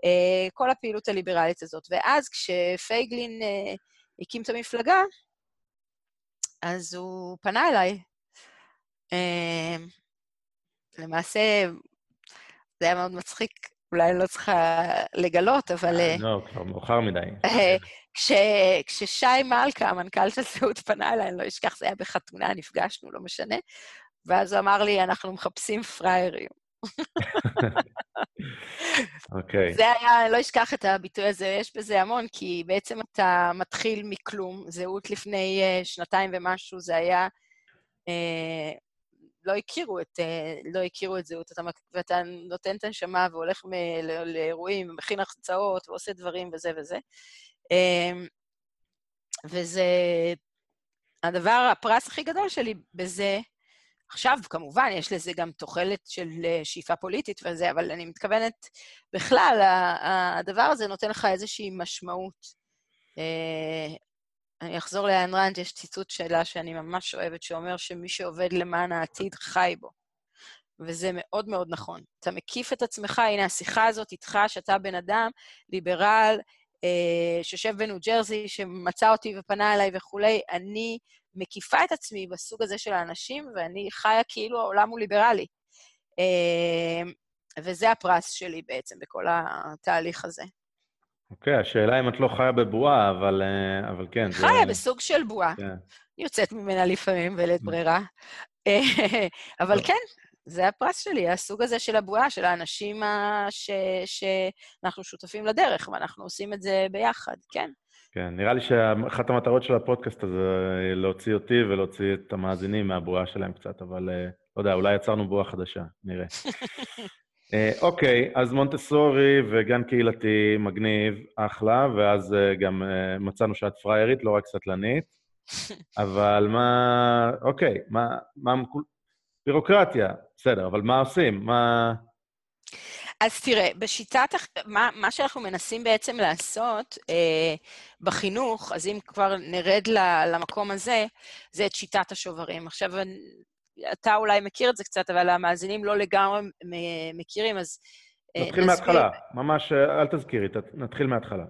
Uh, כל הפעילות הליברלית הזאת. ואז כשפייגלין uh, הקים את המפלגה, אז הוא פנה אליי. Uh, למעשה, זה היה מאוד מצחיק. אולי אני לא צריכה לגלות, אבל... אה, לא, כבר מאוחר מדי. אה, כששי מלכה, המנכ"ל של זהות, פנה אליי, אני לא אשכח, זה היה בחתונה, נפגשנו, לא משנה, ואז הוא אמר לי, אנחנו מחפשים פראיירים. אוקיי. זה היה, לא אשכח את הביטוי הזה, יש בזה המון, כי בעצם אתה מתחיל מכלום. זהות לפני שנתיים ומשהו, זה היה... לא הכירו את, uh, לא הכירו את זהות, אתה, ואתה נותן את הנשמה והולך מ- לאירועים, ומכין החצאות, ועושה דברים וזה וזה. Uh, וזה הדבר, הפרס הכי גדול שלי בזה, עכשיו, כמובן, יש לזה גם תוחלת של אה, שאיפה פוליטית וזה, אבל אני מתכוונת, בכלל, הדבר הזה נותן לך איזושהי משמעות. אני אחזור לאן רנד, יש ציטוט שלה שאני ממש אוהבת, שאומר שמי שעובד למען העתיד חי בו. וזה מאוד מאוד נכון. אתה מקיף את עצמך, הנה השיחה הזאת איתך, שאתה בן אדם, ליברל, אה, שיושב בניו ג'רזי, שמצא אותי ופנה אליי וכולי, אני מקיפה את עצמי בסוג הזה של האנשים, ואני חיה כאילו העולם הוא ליברלי. אה, וזה הפרס שלי בעצם בכל התהליך הזה. אוקיי, okay, השאלה אם את לא חיה בבועה, אבל, אה, אבל כן. חיה זה... בסוג של בועה. כן. יוצאת ממנה לפעמים בלית. ברירה. אבל כן, זה הפרס שלי, הסוג הזה של הבועה, של האנשים ש... שאנחנו שותפים לדרך, ואנחנו עושים את זה ביחד, כן. כן, נראה לי שאחת המטרות של הפודקאסט הזה היא להוציא אותי ולהוציא את המאזינים מהבועה שלהם קצת, אבל אה, לא יודע, אולי יצרנו בועה חדשה, נראה. אה, אוקיי, אז מונטסורי וגן קהילתי מגניב, אחלה, ואז אה, גם מצאנו שאת פריירית, לא רק סטלנית, אבל מה... אוקיי, מה... מה... בירוקרטיה, בסדר, אבל מה עושים? מה... אז תראה, בשיטת, מה, מה שאנחנו מנסים בעצם לעשות אה, בחינוך, אז אם כבר נרד למקום הזה, זה את שיטת השוברים. עכשיו, אתה אולי מכיר את זה קצת, אבל המאזינים לא לגמרי מכירים, אז... אה, נתחיל נסביר... מההתחלה, ממש, אה, אל תזכירי, נתחיל מההתחלה,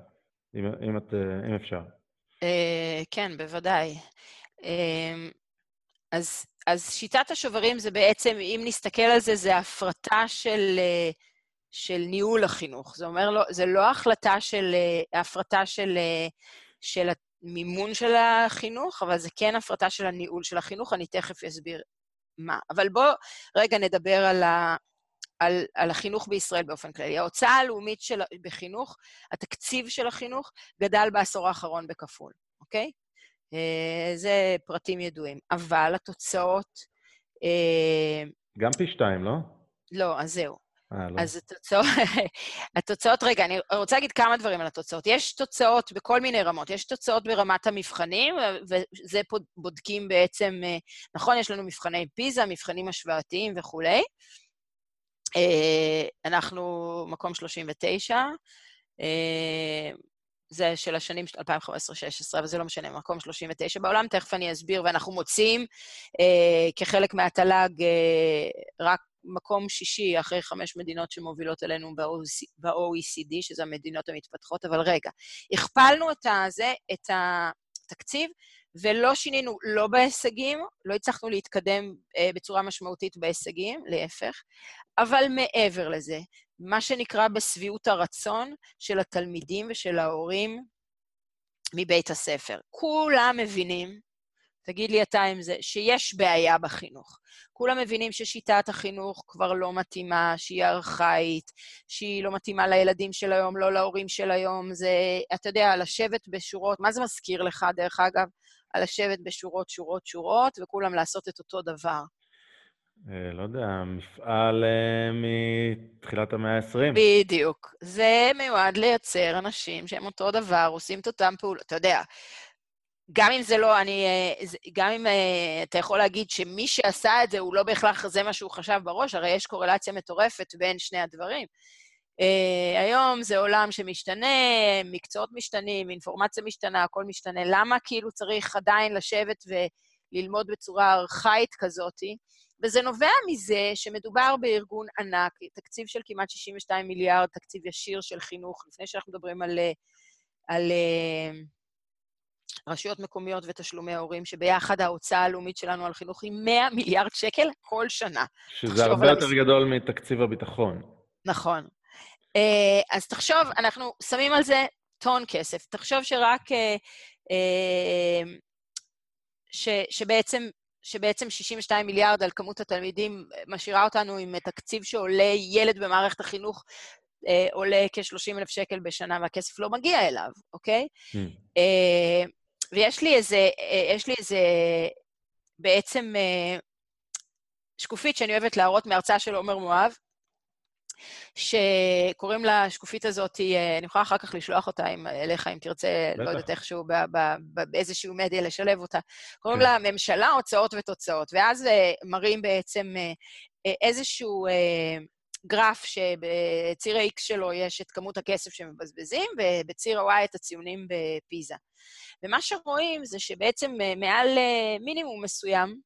אם, אם, את, אה, אם אפשר. כן, בוודאי. אז, אז שיטת השוברים זה בעצם, אם נסתכל על זה, זה הפרטה של, של ניהול החינוך. זה אומר, לא, זה לא החלטה של, הפרטה של, של המימון של החינוך, אבל זה כן הפרטה של הניהול של החינוך, אני תכף אסביר מה. אבל בואו רגע נדבר על, ה, על, על החינוך בישראל באופן כללי. ההוצאה הלאומית של, בחינוך, התקציב של החינוך, גדל בעשור האחרון בכפול, אוקיי? אה, זה פרטים ידועים. אבל התוצאות... אה, גם פי שתיים, לא? לא, אז זהו. אה, לא. אז התוצאות, התוצאות, רגע, אני רוצה להגיד כמה דברים על התוצאות. יש תוצאות בכל מיני רמות. יש תוצאות ברמת המבחנים, וזה בודקים בעצם, נכון, יש לנו מבחני פיזה, מבחנים השוואתיים וכולי. אנחנו מקום 39. זה של השנים 2015-2016, אבל זה לא משנה, מקום 39 בעולם, תכף אני אסביר, ואנחנו מוצאים אה, כחלק מהתל"ג אה, רק מקום שישי אחרי חמש מדינות שמובילות אלינו ב-OECD, שזה המדינות המתפתחות, אבל רגע, הכפלנו את, הזה, את התקציב, ולא שינינו לא בהישגים, לא הצלחנו להתקדם אה, בצורה משמעותית בהישגים, להפך, אבל מעבר לזה, מה שנקרא בשביעות הרצון של התלמידים ושל ההורים מבית הספר. כולם מבינים, תגיד לי אתה עם זה, שיש בעיה בחינוך. כולם מבינים ששיטת החינוך כבר לא מתאימה, שהיא ארכאית, שהיא לא מתאימה לילדים של היום, לא להורים של היום. זה, אתה יודע, לשבת בשורות, מה זה מזכיר לך, דרך אגב? על לשבת בשורות, שורות, שורות, וכולם לעשות את אותו דבר. אה, לא יודע, מפעל אה, מתחילת המאה ה-20. בדיוק. זה מיועד לייצר אנשים שהם אותו דבר, עושים את אותם פעולות. אתה יודע, גם אם זה לא, אני... אה, גם אם אתה יכול להגיד שמי שעשה את זה, הוא לא בהכרח זה מה שהוא חשב בראש, הרי יש קורלציה מטורפת בין שני הדברים. Uh, היום זה עולם שמשתנה, מקצועות משתנים, אינפורמציה משתנה, הכל משתנה. למה כאילו צריך עדיין לשבת וללמוד בצורה ארכאית כזאתי? וזה נובע מזה שמדובר בארגון ענק, תקציב של כמעט 62 מיליארד, תקציב ישיר של חינוך, לפני שאנחנו מדברים על, על uh, רשויות מקומיות ותשלומי הורים, שביחד ההוצאה הלאומית שלנו על חינוך היא 100 מיליארד שקל כל שנה. שזה הרבה יותר המס... גדול מתקציב הביטחון. נכון. Uh, אז תחשוב, אנחנו שמים על זה טון כסף. תחשוב שרק... Uh, uh, ש, שבעצם שבעצם 62 מיליארד על כמות התלמידים משאירה אותנו עם תקציב שעולה ילד במערכת החינוך, אה, עולה כ-30 אלף שקל בשנה והכסף לא מגיע אליו, אוקיי? Mm. אה, ויש לי איזה, אה, יש לי איזה בעצם אה, שקופית שאני אוהבת להראות מהרצאה של עומר מואב, שקוראים לשקופית הזאת, אה, אני יכולה אחר כך לשלוח אותה עם, אליך, אם תרצה, בטח. לא יודעת איכשהו, באיזשהו מדיה לשלב אותה. קוראים כן. לה ממשלה, הוצאות ותוצאות, ואז מראים בעצם איזשהו גרף שבציר ה-X שלו יש את כמות הכסף שמבזבזים, ובציר ה-Y את הציונים בפיזה. ומה שרואים זה שבעצם מעל מינימום מסוים,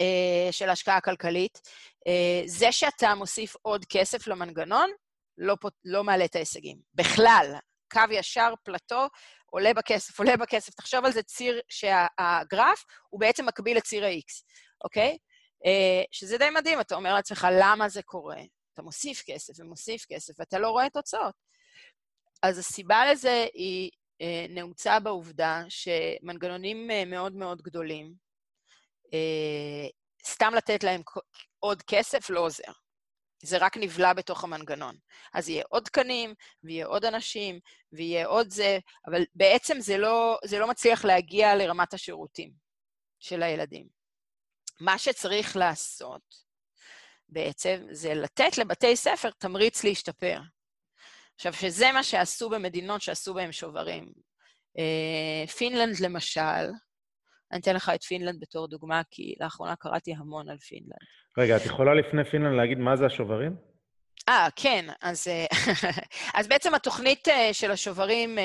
אה, של השקעה כלכלית. אה, זה שאתה מוסיף עוד כסף למנגנון, לא, לא מעלה את ההישגים. בכלל, קו ישר, פלטו, עולה בכסף, עולה בכסף. תחשוב על זה ציר שהגרף הוא בעצם מקביל לציר ה-X, אוקיי? אה, שזה די מדהים, אתה אומר לעצמך, למה זה קורה? אתה מוסיף כסף ומוסיף כסף, ואתה לא רואה תוצאות. אז הסיבה לזה היא נעוצה בעובדה שמנגנונים מאוד מאוד גדולים, אה, סתם לתת להם עוד כסף לא עוזר. זה רק נבלע בתוך המנגנון. אז יהיה עוד תקנים, ויהיה עוד אנשים, ויהיה עוד זה, אבל בעצם זה לא, זה לא מצליח להגיע לרמת השירותים של הילדים. מה שצריך לעשות בעצם זה לתת לבתי ספר תמריץ להשתפר. עכשיו, שזה מה שעשו במדינות שעשו בהם שוברים. אה, פינלנד, למשל, אני אתן לך את פינלנד בתור דוגמה, כי לאחרונה קראתי המון על פינלנד. רגע, את יכולה לפני פינלנד להגיד מה זה השוברים? אה, כן. אז, אה, אז בעצם התוכנית אה, של השוברים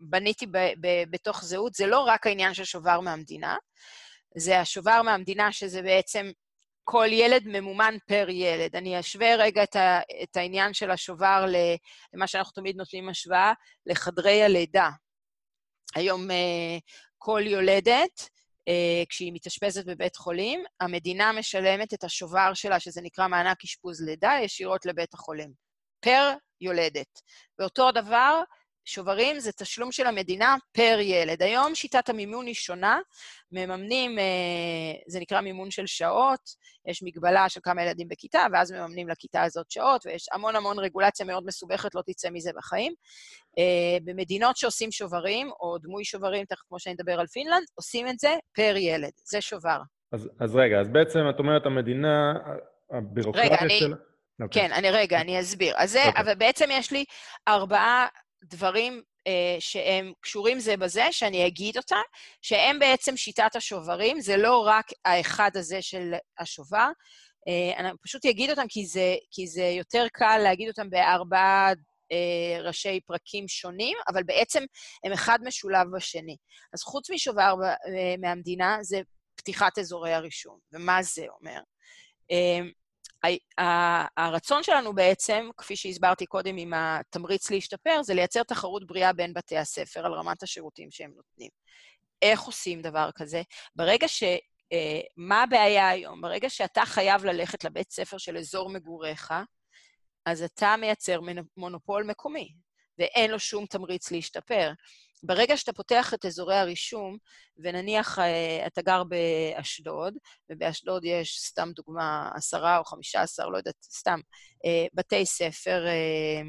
שבניתי ב, ב, בתוך זהות, זה לא רק העניין של שובר מהמדינה, זה השובר מהמדינה, שזה בעצם כל ילד ממומן פר ילד. אני אשווה רגע את, ה, את העניין של השובר למה שאנחנו תמיד נותנים השוואה, לחדרי הלידה. היום אה, כל יולדת, אה, כשהיא מתאשפזת בבית חולים, המדינה משלמת את השובר שלה, שזה נקרא מענק אשפוז לידה, ישירות לבית החולים, פר יולדת. ואותו דבר, שוברים זה תשלום של המדינה פר ילד. היום שיטת המימון היא שונה, מממנים, אה, זה נקרא מימון של שעות, יש מגבלה של כמה ילדים בכיתה, ואז מממנים לכיתה הזאת שעות, ויש המון המון רגולציה מאוד מסובכת, לא תצא מזה בחיים. אה, במדינות שעושים שוברים, או דמוי שוברים, תכף כמו שאני אדבר על פינלנד, עושים את זה פר ילד, זה שובר. אז, אז רגע, אז בעצם את אומרת, המדינה, הבירוקרטיה רגע, אני... של... Okay. כן, אני רגע, אני אסביר. אז זה, okay. אוקיי. אבל בעצם יש לי ארבעה דברים אה, שהם קשורים זה בזה, שאני אגיד אותם, שהם בעצם שיטת השוברים, זה לא רק האחד הזה של השובר, אה, אני פשוט אגיד אותם כי זה, כי זה יותר קל להגיד אותם בארבעה אה, ראשי פרקים שונים, אבל בעצם הם אחד משולב בשני. אז חוץ משובר אה, מהמדינה, זה פתיחת אזורי הרישום. ומה זה אומר? הרצון שלנו בעצם, כפי שהסברתי קודם עם התמריץ להשתפר, זה לייצר תחרות בריאה בין בתי הספר על רמת השירותים שהם נותנים. איך עושים דבר כזה? ברגע ש... אה, מה הבעיה היום? ברגע שאתה חייב ללכת לבית ספר של אזור מגוריך, אז אתה מייצר מונופול מקומי, ואין לו שום תמריץ להשתפר. ברגע שאתה פותח את אזורי הרישום, ונניח אה, אתה גר באשדוד, ובאשדוד יש, סתם דוגמה, עשרה או חמישה עשר, לא יודעת, סתם, אה, בתי ספר, אה,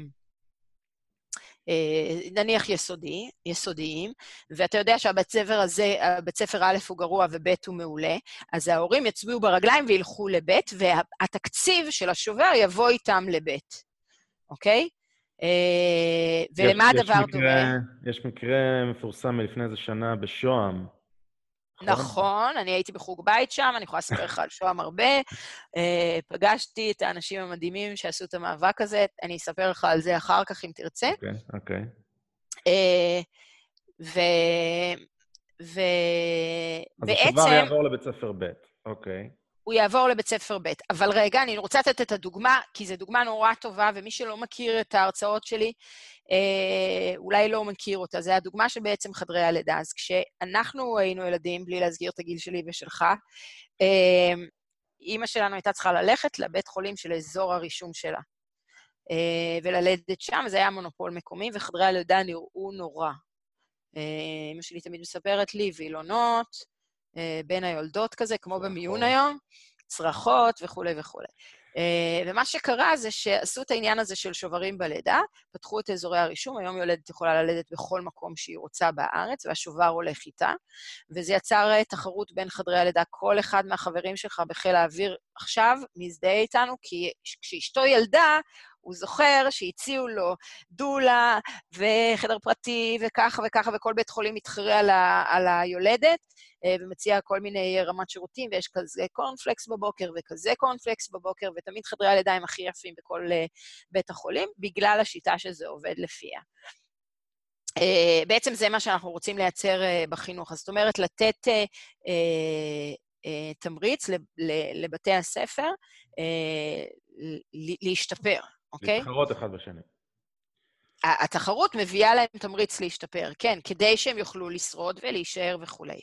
נניח יסודי, יסודיים, ואתה יודע שהבית ספר הזה, בית ספר א' הוא גרוע וב' הוא מעולה, אז ההורים יצביעו ברגליים וילכו לב', והתקציב של השובר יבוא איתם לב', אוקיי? אה, ולמה הדבר דומה? יש מקרה מפורסם מלפני איזה שנה בשוהם. נכון, נכון אני הייתי בחוג בית שם, אני יכולה לספר לך על שוהם הרבה. אה, פגשתי את האנשים המדהימים שעשו את המאבק הזה, אני אספר לך על זה אחר כך אם תרצה. אוקיי, אוקיי. אה. ובעצם... אז השובר יעבור לבית ספר ב', אוקיי. הוא יעבור לבית ספר ב'. אבל רגע, אני רוצה לתת את הדוגמה, כי זו דוגמה נורא טובה, ומי שלא מכיר את ההרצאות שלי, אה, אולי לא מכיר אותה. זו הדוגמה של בעצם חדרי הלידה. אז כשאנחנו היינו ילדים, בלי להסגיר את הגיל שלי ושלך, אה, אימא שלנו הייתה צריכה ללכת לבית חולים של אזור הרישום שלה. אה, וללדת שם, זה היה מונופול מקומי, וחדרי הלידה נראו נורא. אה, אימא שלי תמיד מספרת לי, וילונות, בין היולדות כזה, כמו במיון היום, צרחות וכולי וכולי. אה, ומה שקרה זה שעשו את העניין הזה של שוברים בלידה, פתחו את אזורי הרישום, היום יולדת יכולה ללדת בכל מקום שהיא רוצה בארץ, והשובר הולך איתה, וזה יצר אה, תחרות בין חדרי הלידה. כל אחד מהחברים שלך בחיל האוויר עכשיו מזדהה איתנו, כי כשאשתו ילדה, הוא זוכר שהציעו לו דולה וחדר פרטי וככה וככה, וכל בית חולים מתחרה על, ה, על היולדת, אה, ומציע כל מיני רמת שירותים, ויש כזה קורנפלקס בבוקר וכזה קורנפלקס בבוקר, ותמיד חדרי הלידה הם הכי יפים בכל אה, בית החולים, בגלל השיטה שזה עובד לפיה. Uh, בעצם זה מה שאנחנו רוצים לייצר בחינוך. זאת אומרת, לתת תמריץ לבתי הספר להשתפר, אוקיי? להתחרות אחד בשני. התחרות מביאה להם תמריץ להשתפר, כן, כדי שהם יוכלו לשרוד ולהישאר וכולי.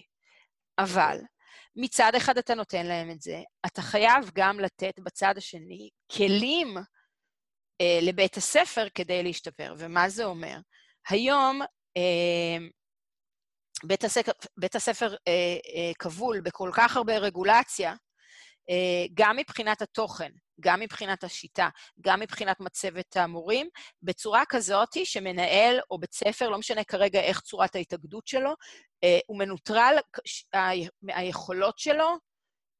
אבל מצד אחד אתה נותן להם את זה, אתה חייב גם לתת בצד השני כלים אה, לבית הספר כדי להשתפר. ומה זה אומר? היום אה, בית הספר, בית הספר אה, אה, כבול בכל כך הרבה רגולציה, אה, גם מבחינת התוכן, גם מבחינת השיטה, גם מבחינת מצבת המורים, בצורה כזאת שמנהל או בית ספר, לא משנה כרגע איך צורת ההתאגדות שלו, אה, הוא מנוטרל, היכולות שלו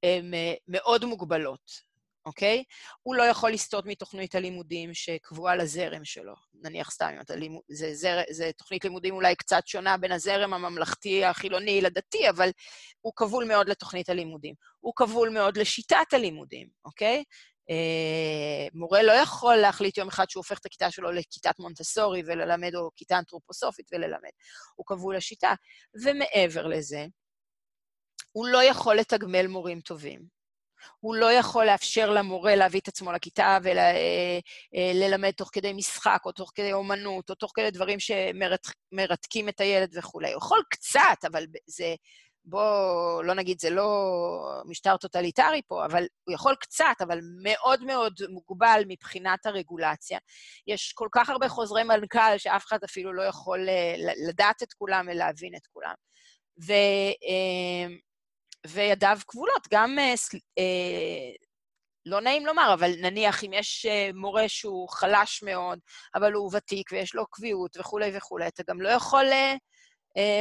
הן אה, מאוד מוגבלות. אוקיי? הוא לא יכול לסטות מתוכנית הלימודים שקבועה לזרם שלו. נניח סתם, אם אתה לימוד... זה, זה, זה תוכנית לימודים אולי קצת שונה בין הזרם הממלכתי, החילוני לדתי, אבל הוא כבול מאוד לתוכנית הלימודים. הוא כבול מאוד לשיטת הלימודים, אוקיי? אה, מורה לא יכול להחליט יום אחד שהוא הופך את הכיתה שלו לכיתת מונטסורי וללמד, או כיתה אנתרופוסופית וללמד. הוא כבול לשיטה. ומעבר לזה, הוא לא יכול לתגמל מורים טובים. הוא לא יכול לאפשר למורה להביא את עצמו לכיתה וללמד אה, תוך כדי משחק, או תוך כדי אומנות, או תוך כדי דברים שמרתקים את הילד וכולי. הוא יכול קצת, אבל זה... בואו לא נגיד, זה לא משטר טוטליטרי פה, אבל הוא יכול קצת, אבל מאוד מאוד מוגבל מבחינת הרגולציה. יש כל כך הרבה חוזרי מנכ"ל שאף אחד אפילו לא יכול אה, לדעת את כולם ולהבין את כולם. ו... אה, וידיו כבולות. גם, אה, לא נעים לומר, אבל נניח אם יש מורה שהוא חלש מאוד, אבל הוא ותיק ויש לו קביעות וכולי וכולי, אתה גם לא יכול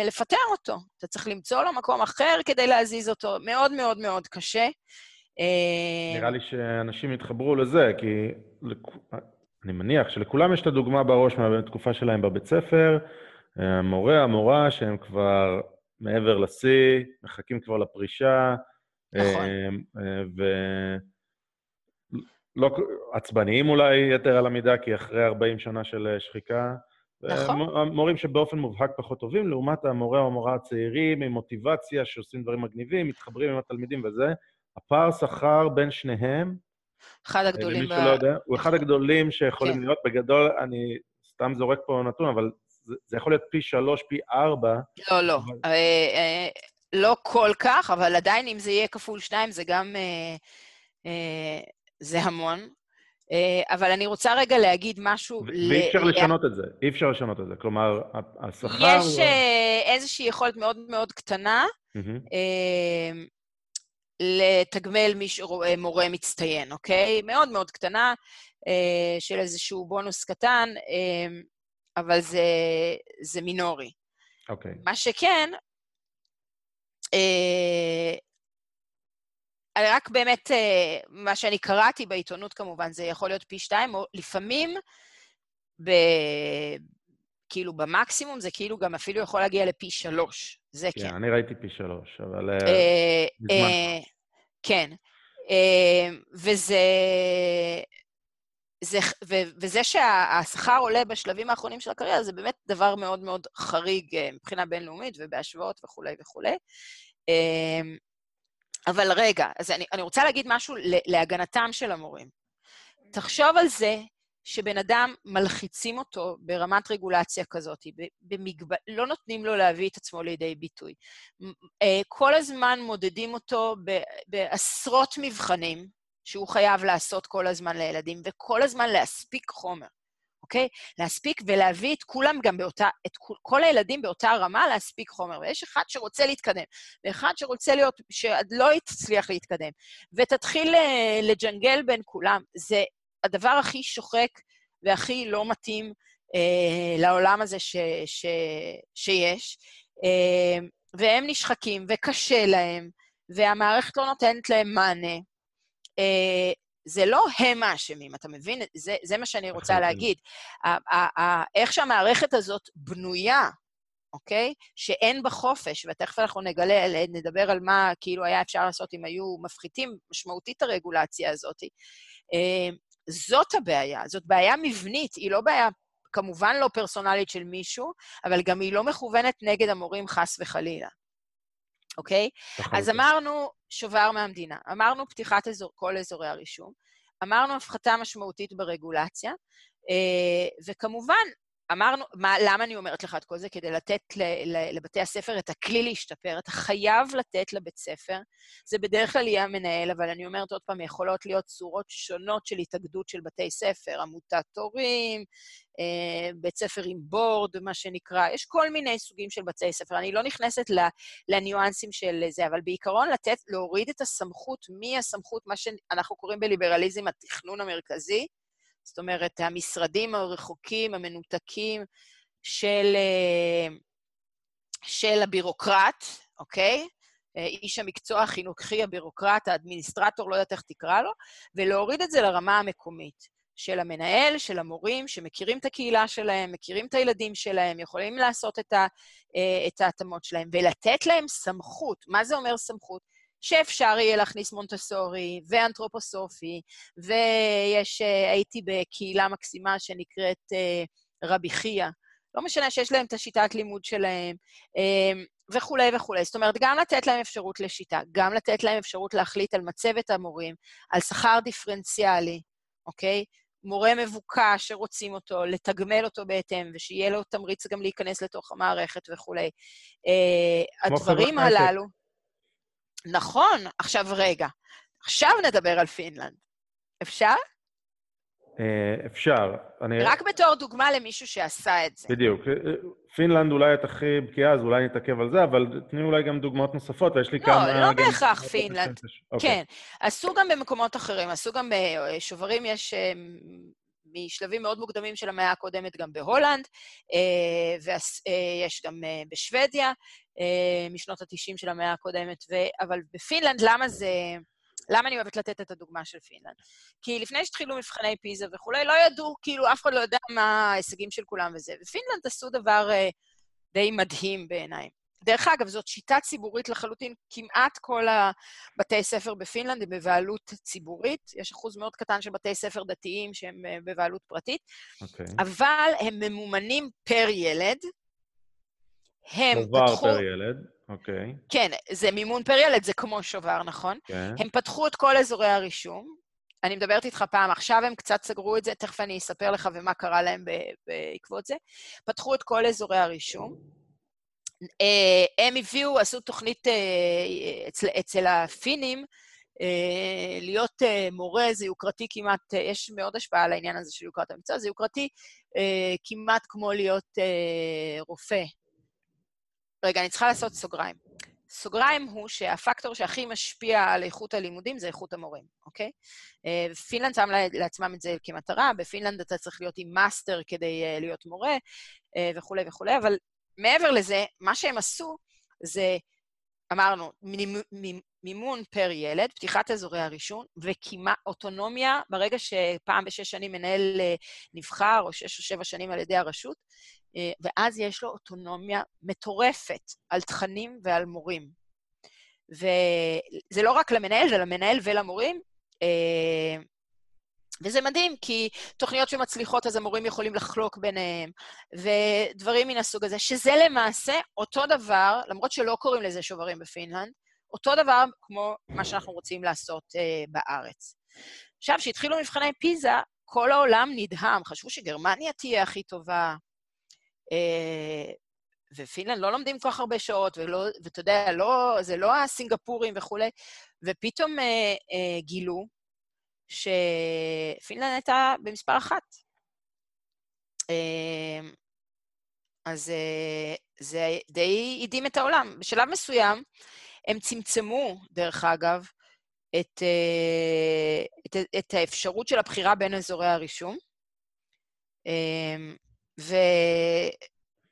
לפטר אותו. אתה צריך למצוא לו מקום אחר כדי להזיז אותו. מאוד מאוד מאוד קשה. אה... נראה לי שאנשים יתחברו לזה, כי. אני מניח שלכולם יש את הדוגמה בראש מהתקופה שלהם בבית ספר, המורה, אה, המורה, שהם כבר מעבר לשיא, מחכים כבר לפרישה. נכון. אה, אה, ולא עצבניים אולי יתר על המידה, כי אחרי 40 שנה של אה, שחיקה. נכון. מורים שבאופן מובהק פחות טובים, לעומת המורה או המורה הצעירים עם מוטיבציה, שעושים דברים מגניבים, מתחברים עם התלמידים וזה. הפער שכר בין שניהם, אחד הגדולים. למי שלא יודע, הוא אחד הגדולים שיכולים כן. להיות. בגדול, אני סתם זורק פה נתון, אבל זה, זה יכול להיות פי שלוש, פי ארבע. לא, לא. אבל... אה, אה, לא כל כך, אבל עדיין אם זה יהיה כפול שניים, זה גם... אה, אה, זה המון. אה, אבל אני רוצה רגע להגיד משהו... ואי אפשר ל... לשנות את זה, אי אפשר לשנות את זה. כלומר, השכר... יש הוא... אה, איזושהי יכולת מאוד מאוד קטנה mm-hmm. אה, לתגמל מורה מצטיין, אוקיי? מאוד מאוד קטנה, של איזשהו בונוס קטן. אבל זה, זה מינורי. אוקיי. מה שכן, רק באמת, אה, מה שאני קראתי בעיתונות כמובן, זה יכול להיות פי שתיים, או לפעמים, ב, כאילו במקסימום, זה כאילו גם אפילו יכול להגיע לפי שלוש. זה כן. כן, אני ראיתי פי שלוש, אבל... אה, אה, כן. וזה... זה, ו, וזה שהשכר עולה בשלבים האחרונים של הקריירה, זה באמת דבר מאוד מאוד חריג מבחינה בינלאומית ובהשוואות וכולי וכולי. אבל רגע, אז אני, אני רוצה להגיד משהו להגנתם של המורים. תחשוב על זה שבן אדם, מלחיצים אותו ברמת רגולציה כזאת, במגב... לא נותנים לו להביא את עצמו לידי ביטוי. אה, כל הזמן מודדים אותו בעשרות מבחנים, שהוא חייב לעשות כל הזמן לילדים, וכל הזמן להספיק חומר, אוקיי? להספיק ולהביא את כולם גם באותה, את כל הילדים באותה רמה להספיק חומר. ויש אחד שרוצה להתקדם, ואחד שרוצה להיות, שלא יצליח להתקדם. ותתחיל אה, לג'נגל בין כולם. זה הדבר הכי שוחק והכי לא מתאים אה, לעולם הזה ש, ש, שיש. אה, והם נשחקים, וקשה להם, והמערכת לא נותנת להם מענה. אה, זה לא הם האשמים, אתה מבין? זה, זה מה שאני רוצה להגיד. איך שהמערכת הזאת בנויה, אוקיי? שאין בה חופש, ותכף אנחנו נגלה, נדבר על מה כאילו היה אפשר לעשות אם היו מפחיתים משמעותית את הרגולציה הזאת. אה, זאת הבעיה, זאת בעיה מבנית, היא לא בעיה כמובן לא פרסונלית של מישהו, אבל גם היא לא מכוונת נגד המורים חס וחלילה. אוקיי? אז אמרנו שובר מהמדינה, אמרנו פתיחת אזור, כל אזורי הרישום, אמרנו הפחתה משמעותית ברגולציה, אה, וכמובן, אמרנו, מה, למה אני אומרת לך את כל זה? כדי לתת ל, ל, לבתי הספר את הכלי להשתפר. אתה חייב לתת לבית ספר, זה בדרך כלל יהיה המנהל, אבל אני אומרת עוד פעם, יכולות להיות צורות שונות של התאגדות של בתי ספר, עמותת הורים, אה, בית ספר עם בורד, מה שנקרא, יש כל מיני סוגים של בתי ספר. אני לא נכנסת לניואנסים של זה, אבל בעיקרון לתת, להוריד את הסמכות, מי הסמכות, מה שאנחנו קוראים בליברליזם התכנון המרכזי, זאת אומרת, המשרדים הרחוקים, המנותקים של, אה, של הבירוקרט, אוקיי? אה, איש המקצוע החינוכי, הבירוקרט, האדמיניסטרטור, לא יודעת איך תקרא לו, ולהוריד את זה לרמה המקומית. של המנהל, של המורים, שמכירים את הקהילה שלהם, מכירים את הילדים שלהם, יכולים לעשות את, אה, את ההתאמות שלהם, ולתת להם סמכות. מה זה אומר סמכות? שאפשר יהיה להכניס מונטסורי ואנתרופוסופי, ויש, אה, הייתי בקהילה מקסימה שנקראת אה, רבי חייא. לא משנה שיש להם את השיטת לימוד שלהם, וכולי וכולי. זאת אומרת, גם לתת להם אפשרות לשיטה, גם לתת להם אפשרות להחליט על מצבת המורים, על שכר דיפרנציאלי, אוקיי? מורה מבוקש שרוצים אותו, לתגמל אותו בהתאם, ושיהיה לו תמריץ גם להיכנס לתוך המערכת וכולי. Uh, הדברים הללו... נכון, עכשיו רגע. עכשיו נדבר על פינלנד. אפשר? אה, אפשר. אני... רק בתור דוגמה למישהו שעשה את זה. בדיוק. פינלנד אולי את הכי בקיאה, אז אולי נתעכב על זה, אבל תני אולי גם דוגמאות נוספות, ויש לי לא, כמה... לא, לא בהכרח פינלנד. אוקיי. כן, עשו גם במקומות אחרים, עשו גם בשוברים, אה, יש אה, משלבים מאוד מוקדמים של המאה הקודמת גם בהולנד, ויש גם בשוודיה, משנות ה-90 של המאה הקודמת, אבל בפינלנד, למה זה... למה אני אוהבת לתת את הדוגמה של פינלנד? כי לפני שהתחילו מבחני פיז"ה וכולי, לא ידעו, כאילו, אף אחד לא יודע מה ההישגים של כולם וזה. ופינלנד עשו דבר די מדהים בעיניי. דרך אגב, זאת שיטה ציבורית לחלוטין. כמעט כל הבתי ספר בפינלנד הם בבעלות ציבורית. יש אחוז מאוד קטן של בתי ספר דתיים שהם uh, בבעלות פרטית. Okay. אוקיי. אבל הם ממומנים פר ילד. הם פתחו... שובר פר ילד. אוקיי. Okay. כן, זה מימון פר ילד, זה כמו שובר, נכון? כן. Okay. הם פתחו את כל אזורי הרישום. אני מדברת איתך פעם, עכשיו הם קצת סגרו את זה, תכף אני אספר לך ומה קרה להם בעקבות זה. פתחו את כל אזורי הרישום. אה, הם הביאו, עשו תוכנית אה, אצל, אצל הפינים, אה, להיות מורה זה יוקרתי כמעט, יש מאוד השפעה על העניין הזה של יוקרת המקצוע, זה יוקרתי כמעט כמו להיות רופא רגע, אני צריכה לעשות סוגריים. סוגריים הוא שהפקטור שהכי משפיע על איכות הלימודים זה איכות המורים, אוקיי? פינלנד שם לעצמם את זה כמטרה, בפינלנד אתה צריך להיות עם master כדי להיות מורה וכולי וכולי, אבל מעבר לזה, מה שהם עשו זה, אמרנו, מימון פר ילד, פתיחת אזורי הרישום, אוטונומיה, ברגע שפעם בשש שנים מנהל נבחר, או שש או שבע שנים על ידי הרשות, אה, ואז יש לו אוטונומיה מטורפת על תכנים ועל מורים. וזה לא רק למנהל, זה למנהל ולמורים. וזה מדהים, כי תוכניות שמצליחות, אז המורים יכולים לחלוק ביניהם, ודברים מן הסוג הזה, שזה למעשה אותו דבר, למרות שלא קוראים לזה שוברים בפינלנד, אותו דבר כמו מה שאנחנו רוצים לעשות אה, בארץ. עכשיו, כשהתחילו מבחני פיזה, כל העולם נדהם, חשבו שגרמניה תהיה הכי טובה, אה, ופינלנד לא לומדים כל כך הרבה שעות, ולא, ואתה יודע, לא, זה לא הסינגפורים וכולי, ופתאום אה, אה, גילו שפינלנד הייתה במספר אחת. אז זה די הדהים את העולם. בשלב מסוים הם צמצמו, דרך אגב, את, את, את האפשרות של הבחירה בין אזורי הרישום, ו,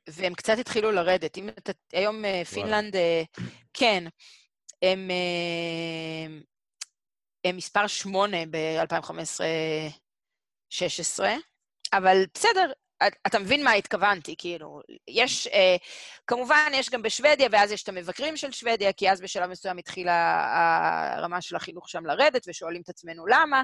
והם קצת התחילו לרדת. אם אתה, היום פינלנד, כן, הם מספר שמונה ב-2015-2016, אבל בסדר, אתה מבין מה התכוונתי, כאילו, יש, אה, כמובן, יש גם בשוודיה, ואז יש את המבקרים של שוודיה, כי אז בשלב מסוים התחילה הרמה של החינוך שם לרדת, ושואלים את עצמנו למה,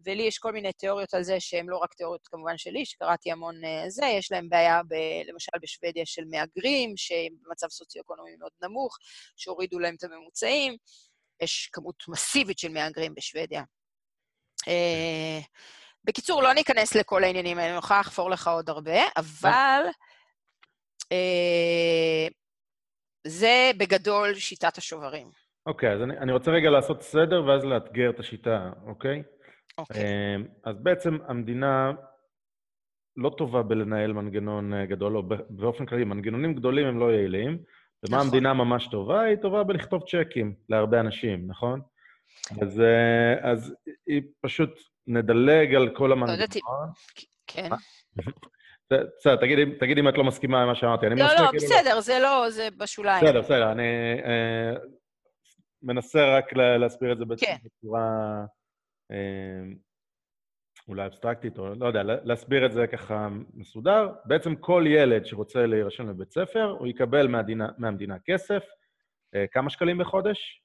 ולי יש כל מיני תיאוריות על זה, שהן לא רק תיאוריות כמובן שלי, שקראתי המון אה, זה, יש להם בעיה, ב, למשל בשוודיה של מהגרים, שהם במצב סוציו-אקונומי מאוד נמוך, שהורידו להם את הממוצעים, יש כמות מסיבית של מהגרים בשוודיה. אה, בקיצור, לא ניכנס לכל העניינים האלה, אני יכולה לחפור לך עוד הרבה, אבל אה, זה בגדול שיטת השוברים. אוקיי, אז אני, אני רוצה רגע לעשות סדר ואז לאתגר את השיטה, אוקיי? אוקיי. אה, אז בעצם המדינה לא טובה בלנהל מנגנון גדול, או באופן כללי, מנגנונים גדולים הם לא יעילים. ומה נכון. המדינה ממש טובה? היא טובה בלכתוב צ'קים להרבה אנשים, נכון? אז, אה, אז היא פשוט נדלג על כל המנגנון. לא ידעתי, כן. בסדר, תגידי אם את לא מסכימה עם מה שאמרתי. לא, לא, בסדר, זה לא, זה בשוליים. בסדר, בסדר, אני אה, מנסה רק להסביר את זה כן. בצורה אה, אולי אבסטרקטית, או לא יודע, להסביר את זה ככה מסודר. בעצם כל ילד שרוצה להירשם לבית ספר, הוא יקבל מהמדינה כסף. כמה שקלים בחודש?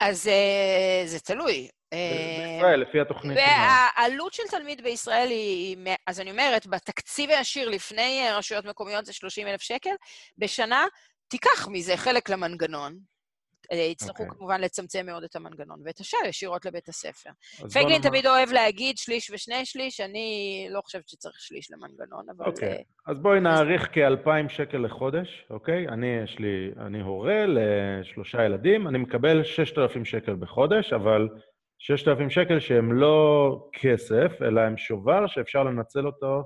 אז אה, זה תלוי. בישראל, לפי התוכנית. והעלות של תלמיד בישראל היא, אז אני אומרת, בתקציב הישיר לפני אה, רשויות מקומיות זה 30 אלף שקל, בשנה תיקח מזה חלק למנגנון, אה, יצטרכו okay. אוקיי. כמובן לצמצם מאוד את המנגנון, ואת השאר ישירות לבית הספר. פייגלין תמיד אוהב להגיד שליש ושני שליש, אני לא חושבת שצריך שליש למנגנון, אבל... אוקיי, okay. אז בואי נעריך כ-2,000 שקל לחודש, אוקיי? Okay? אני, יש לי, אני הורה לשלושה ילדים, אני מקבל 6,000 שקל בחודש, אבל 6,000 שקל שהם לא כסף, אלא הם שובר שאפשר לנצל אותו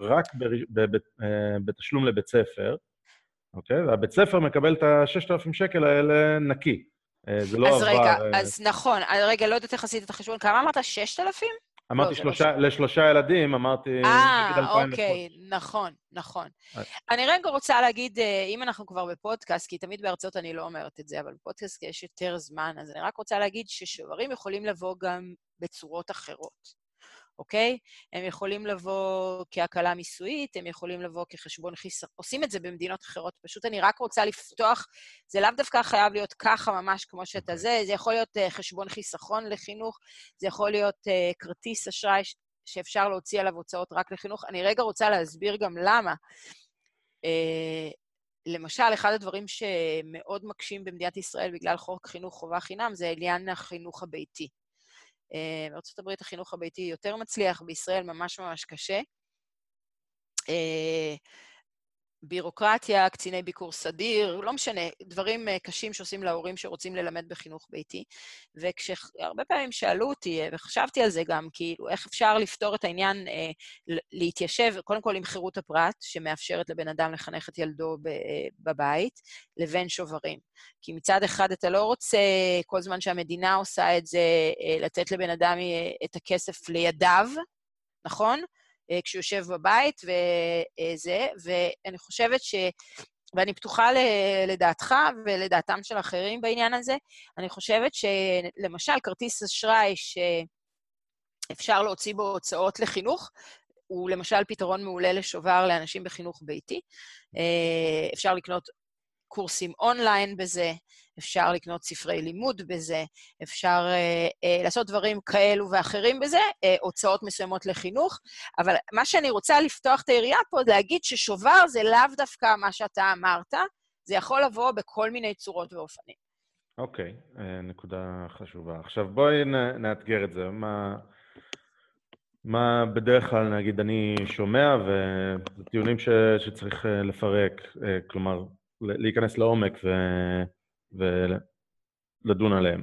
רק ב, ב, ב, אה, בתשלום לבית ספר. אוקיי? והבית ספר מקבל את ה-6,000 שקל האלה נקי. אה, זה לא אז עבר... אז רגע, אז נכון, רגע, לא יודעת איך עשית את החשבון. כמה אמרת? 6,000? אמרתי לא, שלושה, לא לשלושה ילדים, אמרתי... אה, אוקיי, נכון, נכון. אני רגע רוצה להגיד, אה, אם אנחנו כבר בפודקאסט, כי תמיד בהרצאות אני לא אומרת את זה, אבל בפודקאסט יש יותר זמן, אז אני רק רוצה להגיד ששוברים יכולים לבוא גם בצורות אחרות. אוקיי? הם יכולים לבוא כהקלה מיסויית, הם יכולים לבוא כחשבון חיסכון. עושים את זה במדינות אחרות. פשוט אני רק רוצה לפתוח, זה לאו דווקא חייב להיות ככה ממש כמו שאתה okay. אוקיי. זה, זה יכול להיות uh, חשבון חיסכון לחינוך, זה יכול להיות uh, כרטיס אשראי שאפשר להוציא עליו הוצאות רק לחינוך. אני רגע רוצה להסביר גם למה. Uh, למשל, אחד הדברים שמאוד מקשים במדינת ישראל בגלל חוק חינוך חובה חינם זה עניין החינוך הביתי. אה, הברית החינוך הביתי יותר מצליח, בישראל ממש ממש קשה. אה, בירוקרטיה, קציני ביקור סדיר, לא משנה, דברים אה, קשים שעושים להורים שרוצים ללמד בחינוך ביתי. וכשהרבה פעמים שאלו אותי, וחשבתי על זה גם, כאילו, איך אפשר לפתור את העניין, אה, להתיישב, קודם כל עם חירות הפרט, שמאפשרת לבן אדם לחנך את ילדו בבית, לבין שוברים. כי מצד אחד אתה לא רוצה, כל זמן שהמדינה עושה את זה, אה, לתת לבן אדם את הכסף לידיו, נכון? אה, כשהוא יושב בבית וזה, ואני חושבת ש... ואני פתוחה לדעתך ולדעתם של אחרים בעניין הזה. אני חושבת שלמשל, כרטיס אשראי שאפשר להוציא בו הוצאות לחינוך, הוא למשל פתרון מעולה לשובר לאנשים בחינוך ביתי. אה, אפשר לקנות קורסים אונליין בזה, אפשר לקנות ספרי לימוד בזה, אפשר אה, אה, לעשות דברים כאלו ואחרים בזה, אה, הוצאות מסוימות לחינוך, אבל מה שאני רוצה לפתוח את היריעה פה, להגיד ששובר זה לאו דווקא מה שאתה אמרת, זה יכול לבוא בכל מיני צורות ואופנים. אוקיי, okay, אה, נקודה חשובה. עכשיו בואי נאתגר את זה. מה, מה בדרך כלל, נגיד, אני שומע, וזה טיעונים שצריך אה, לפרק, אה, כלומר, להיכנס לעומק ו... ולדון עליהם.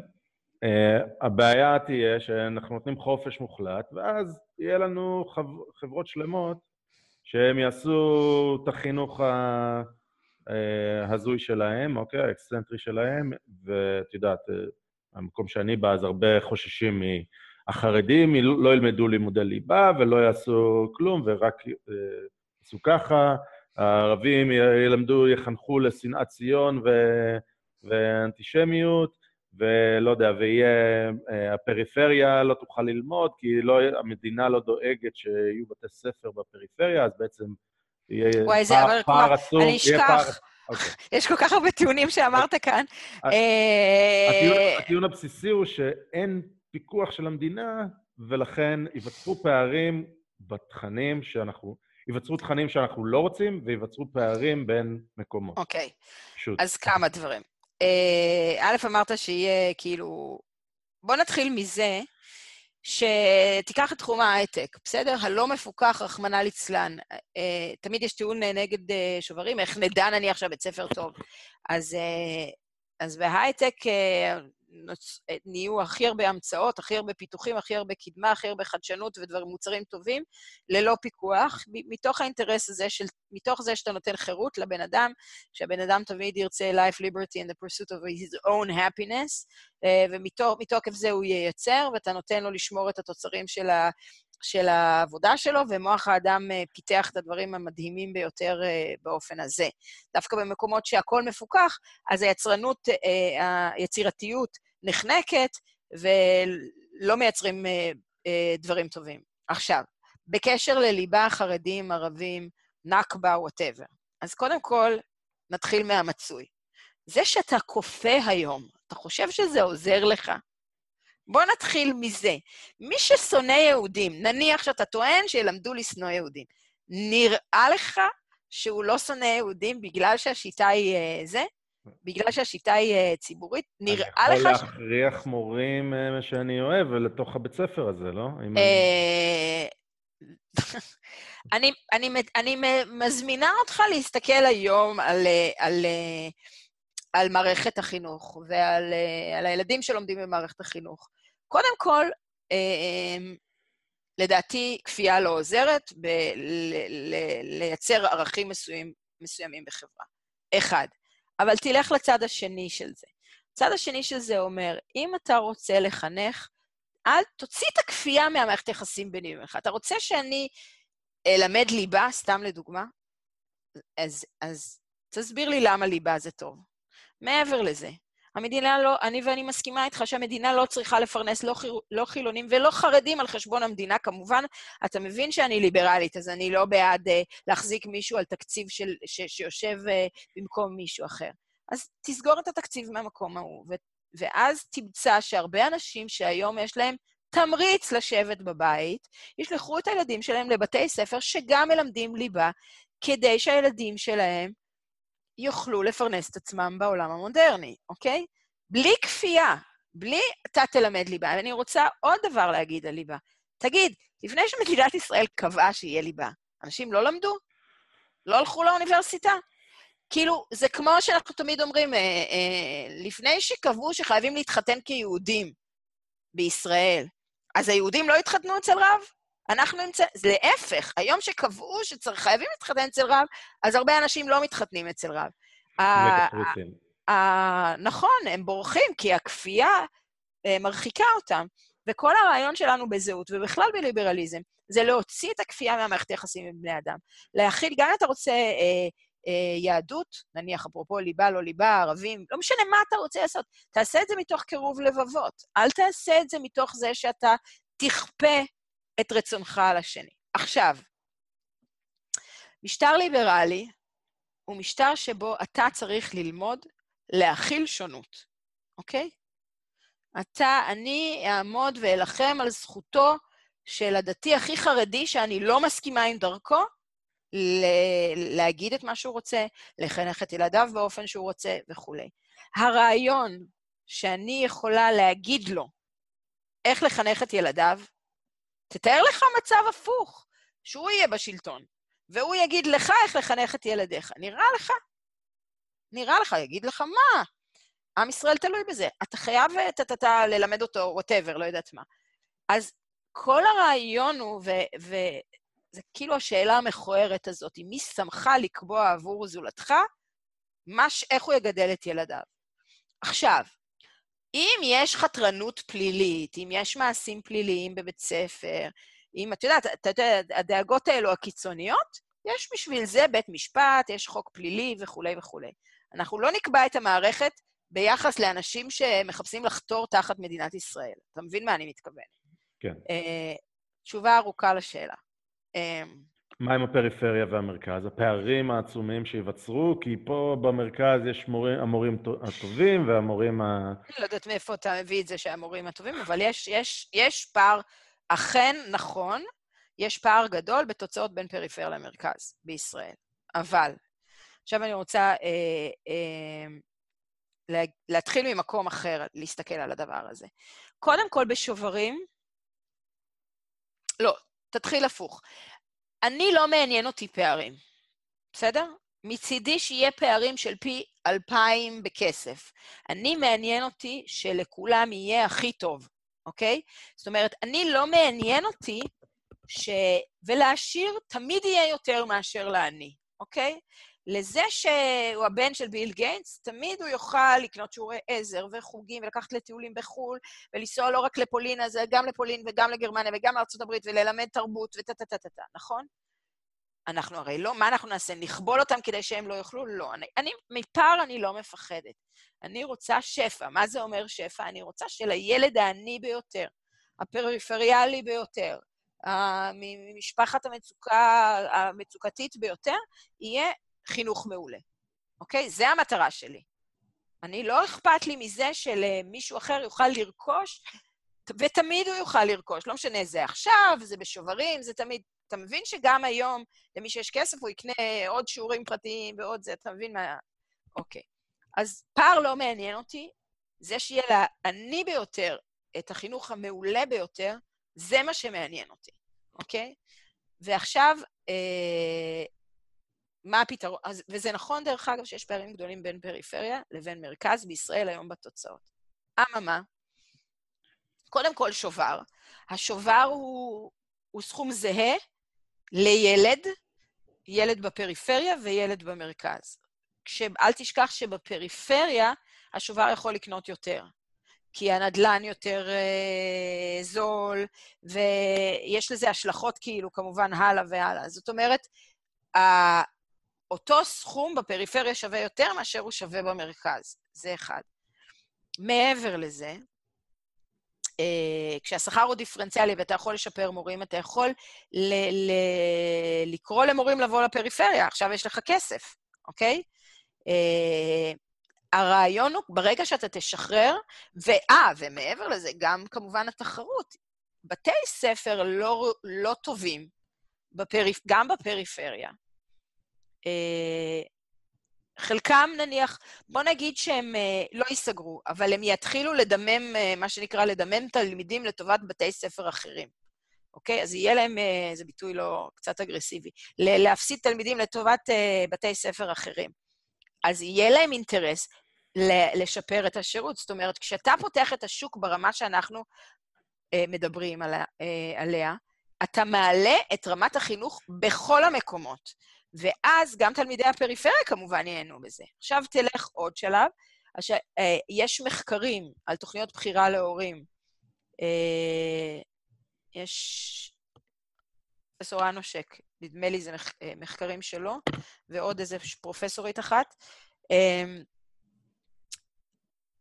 Uh, הבעיה תהיה שאנחנו נותנים חופש מוחלט, ואז יהיה לנו חב... חברות שלמות שהם יעשו את החינוך ההזוי שלהם, אוקיי? האקסצנטרי שלהם, ואת יודעת, המקום שאני בא, אז הרבה חוששים מהחרדים, לא ילמדו לימודי ליבה ולא יעשו כלום, ורק יעשו ככה. הערבים ילמדו, יחנכו לשנאת ציון ו... ואנטישמיות, ולא יודע, ויהיה, אה, הפריפריה לא תוכל ללמוד, כי לא, המדינה לא דואגת שיהיו בתי ספר בפריפריה, אז בעצם יהיה וואי, זה, אבל פער עצום. אני אשכח. אוקיי. יש כל כך הרבה טיעונים שאמרת כאן. אה, הטיעון הבסיסי הוא שאין פיקוח של המדינה, ולכן ייווצרו פערים בתכנים שאנחנו... ייווצרו תכנים שאנחנו לא רוצים, וייווצרו פערים בין מקומות. אוקיי. פשוט. אז כמה דברים. אה, א', אמרת שיהיה כאילו... בוא נתחיל מזה שתיקח את תחום ההייטק, בסדר? הלא מפוקח, רחמנא ליצלן. אה, תמיד יש טיעון נגד אה, שוברים, איך נדע נניח שהבית ספר טוב. אז, אז בהייטק נוצ... נהיו הכי הרבה המצאות, הכי הרבה פיתוחים, הכי הרבה קדמה, הכי הרבה חדשנות ודברים, מוצרים טובים, ללא פיקוח, מתוך האינטרס הזה של, מתוך זה שאתה נותן חירות לבן אדם, שהבן אדם תמיד ירצה life, liberty and the pursuit of his own happiness, אה, ומתוקף זה הוא ייצר, ואתה נותן לו לשמור את התוצרים של ה... של העבודה שלו, ומוח האדם אה, פיתח את הדברים המדהימים ביותר אה, באופן הזה. דווקא במקומות שהכול מפוקח, אז היצרנות, אה, היצירתיות נחנקת, ולא מייצרים דברים טובים. עכשיו, בקשר לליבה, חרדים, ערבים, נכבה, וואטאבר. אז קודם כל, נתחיל מהמצוי. זה שאתה כופה היום, אתה חושב שזה עוזר לך? בוא נתחיל מזה. מי ששונא יהודים, נניח שאתה טוען שילמדו לשנוא יהודים, נראה לך שהוא לא שונא יהודים בגלל שהשיטה היא uh, זה? בגלל שהשיטה היא uh, ציבורית? נראה לך... אני יכול להכריח ש... מורים uh, שאני אוהב לתוך הבית ספר הזה, לא? אני, אני, אני מזמינה אותך להסתכל היום על, על, על מערכת החינוך ועל על הילדים שלומדים במערכת החינוך. קודם כל, אמ, לדעתי, כפייה לא עוזרת לייצר ערכים מסוים, מסוימים בחברה. אחד. אבל תלך לצד השני של זה. הצד השני של זה אומר, אם אתה רוצה לחנך, אל תוציא את הכפייה מהמערכת היחסים ביני ובינך. אתה רוצה שאני אלמד ליבה, סתם לדוגמה? אז, אז תסביר לי למה ליבה זה טוב. מעבר לזה, המדינה לא, אני ואני מסכימה איתך שהמדינה לא צריכה לפרנס לא, חיר, לא חילונים ולא חרדים על חשבון המדינה. כמובן, אתה מבין שאני ליברלית, אז אני לא בעד uh, להחזיק מישהו על תקציב של, ש, שיושב uh, במקום מישהו אחר. אז תסגור את התקציב מהמקום ההוא, ו, ואז תמצא שהרבה אנשים שהיום יש להם תמריץ לשבת בבית, ישלחו את הילדים שלהם לבתי ספר שגם מלמדים ליבה, כדי שהילדים שלהם יוכלו לפרנס את עצמם בעולם המודרני, אוקיי? בלי כפייה, בלי אתה תלמד ליבה. ואני רוצה עוד דבר להגיד על ליבה. תגיד, לפני שמדינת ישראל קבעה שיהיה ליבה, אנשים לא למדו? לא הלכו לאוניברסיטה? כאילו, זה כמו שאנחנו תמיד אומרים, אה, אה, לפני שקבעו שחייבים להתחתן כיהודים בישראל, אז היהודים לא התחתנו אצל רב? אנחנו נמצא... זה להפך, היום שקבעו שחייבים להתחתן אצל רב, אז הרבה אנשים לא מתחתנים אצל רב. נכון, הם בורחים, כי הכפייה אה, מרחיקה אותם. וכל הרעיון שלנו בזהות, ובכלל בליברליזם, זה להוציא את הכפייה מהמערכת היחסים עם בני אדם. להכיל, גם אם אתה רוצה אה, אה, יהדות, נניח אפרופו ליבה, לא ליבה, ערבים, לא משנה מה אתה רוצה לעשות, תעשה את זה מתוך קירוב לבבות. אל תעשה את זה מתוך זה שאתה תכפה את רצונך על השני. עכשיו, משטר ליברלי הוא משטר שבו אתה צריך ללמוד להכיל שונות, אוקיי? אתה, אני אעמוד ואלחם על זכותו של הדתי הכי חרדי, שאני לא מסכימה עם דרכו, להגיד את מה שהוא רוצה, לחנך את ילדיו באופן שהוא רוצה וכולי. הרעיון שאני יכולה להגיד לו איך לחנך את ילדיו, תתאר לך מצב הפוך, שהוא יהיה בשלטון, והוא יגיד לך איך לחנך את ילדיך. נראה לך? נראה לך, יגיד לך מה? עם ישראל תלוי בזה. אתה חייב טה-טה-טה ללמד אותו, ווטאבר, לא יודעת מה. אז כל הרעיון הוא, זה כאילו השאלה המכוערת הזאת, מי שמך לקבוע עבור זולתך, מש, איך הוא יגדל את ילדיו. עכשיו, אם יש חתרנות פלילית, אם יש מעשים פליליים בבית ספר, אם, את יודעת, אתה יודע, הדאגות האלו הקיצוניות, יש בשביל זה בית משפט, יש חוק פלילי וכולי וכולי. אנחנו לא נקבע את המערכת ביחס לאנשים שמחפשים לחתור תחת מדינת ישראל. אתה מבין מה אני מתכוון? כן. Uh, תשובה ארוכה לשאלה. Uh, מה עם הפריפריה והמרכז? הפערים העצומים שייווצרו? כי פה במרכז יש מורים, המורים הטובים והמורים ה... אני לא יודעת מאיפה אתה מביא את זה שהמורים הטובים, אבל יש, יש, יש פער, אכן נכון, יש פער גדול בתוצאות בין פריפריה למרכז בישראל. אבל, עכשיו אני רוצה אה, אה, לה, להתחיל ממקום אחר, להסתכל על הדבר הזה. קודם כל, בשוברים, לא, תתחיל הפוך. אני לא מעניין אותי פערים, בסדר? מצידי שיהיה פערים של פי אלפיים בכסף. אני מעניין אותי שלכולם יהיה הכי טוב, אוקיי? זאת אומרת, אני לא מעניין אותי ש... ולעשיר תמיד יהיה יותר מאשר לעני, אוקיי? לזה שהוא הבן של ביל גיינס, תמיד הוא יוכל לקנות שיעורי עזר וחוגים ולקחת לטיולים בחו"ל ולנסוע לא רק לפולין, אז גם לפולין וגם לגרמניה וגם לארה"ב וללמד תרבות וטה-טה-טה-טה, נכון? אנחנו הרי לא, מה אנחנו נעשה? נכבול אותם כדי שהם לא יאכלו? לא. אני, אני, מפער אני לא מפחדת. אני רוצה שפע. מה זה אומר שפע? אני רוצה שלילד העני ביותר, הפריפריאלי ביותר, ממשפחת המצוקה, המצוקתית ביותר, יהיה חינוך מעולה. אוקיי? זה המטרה שלי. אני, לא אכפת לי מזה שלמישהו אחר יוכל לרכוש, ותמיד הוא יוכל לרכוש. לא משנה, זה עכשיו, זה בשוברים, זה תמיד... אתה מבין שגם היום, למי שיש כסף, הוא יקנה עוד שיעורים פרטיים ועוד זה, אתה מבין מה... אוקיי. אז פער לא מעניין אותי, זה שיהיה לעני ביותר את החינוך המעולה ביותר, זה מה שמעניין אותי, אוקיי? ועכשיו, אה, מה הפתרון? אז, וזה נכון, דרך אגב, שיש פערים גדולים בין פריפריה לבין מרכז בישראל היום בתוצאות. אממה, קודם כל שובר. השובר הוא, הוא סכום זהה לילד, ילד בפריפריה וילד במרכז. כש, אל תשכח שבפריפריה השובר יכול לקנות יותר. כי הנדלן יותר אה, זול, ויש לזה השלכות כאילו, כמובן, הלאה והלאה. זאת אומרת, אותו סכום בפריפריה שווה יותר מאשר הוא שווה במרכז. זה אחד. מעבר לזה, אה, כשהשכר הוא דיפרנציאלי ואתה יכול לשפר מורים, אתה יכול ל- ל- לקרוא למורים לבוא לפריפריה, עכשיו יש לך כסף, אוקיי? אה, הרעיון הוא, ברגע שאתה תשחרר, ואה, ומעבר לזה, גם כמובן התחרות. בתי ספר לא, לא טובים, בפריפ... גם בפריפריה, חלקם נניח, בוא נגיד שהם אה, לא ייסגרו, אבל הם יתחילו לדמם, אה, מה שנקרא, לדמם תלמידים לטובת בתי ספר אחרים. אוקיי? אז יהיה להם, זה ביטוי לא קצת אגרסיבי, להפסיד תלמידים לטובת בתי ספר אחרים. אז יהיה להם אינטרס לשפר את השירות. זאת אומרת, כשאתה פותח את השוק ברמה שאנחנו מדברים עליה, אתה מעלה את רמת החינוך בכל המקומות. ואז גם תלמידי הפריפריה כמובן ייהנו בזה. עכשיו תלך עוד שלב. עכשיו, אה, יש מחקרים על תוכניות בחירה להורים. אה, יש פרופסור אנושק, נדמה לי זה אה, מחקרים שלו, ועוד איזה פרופסורית אחת.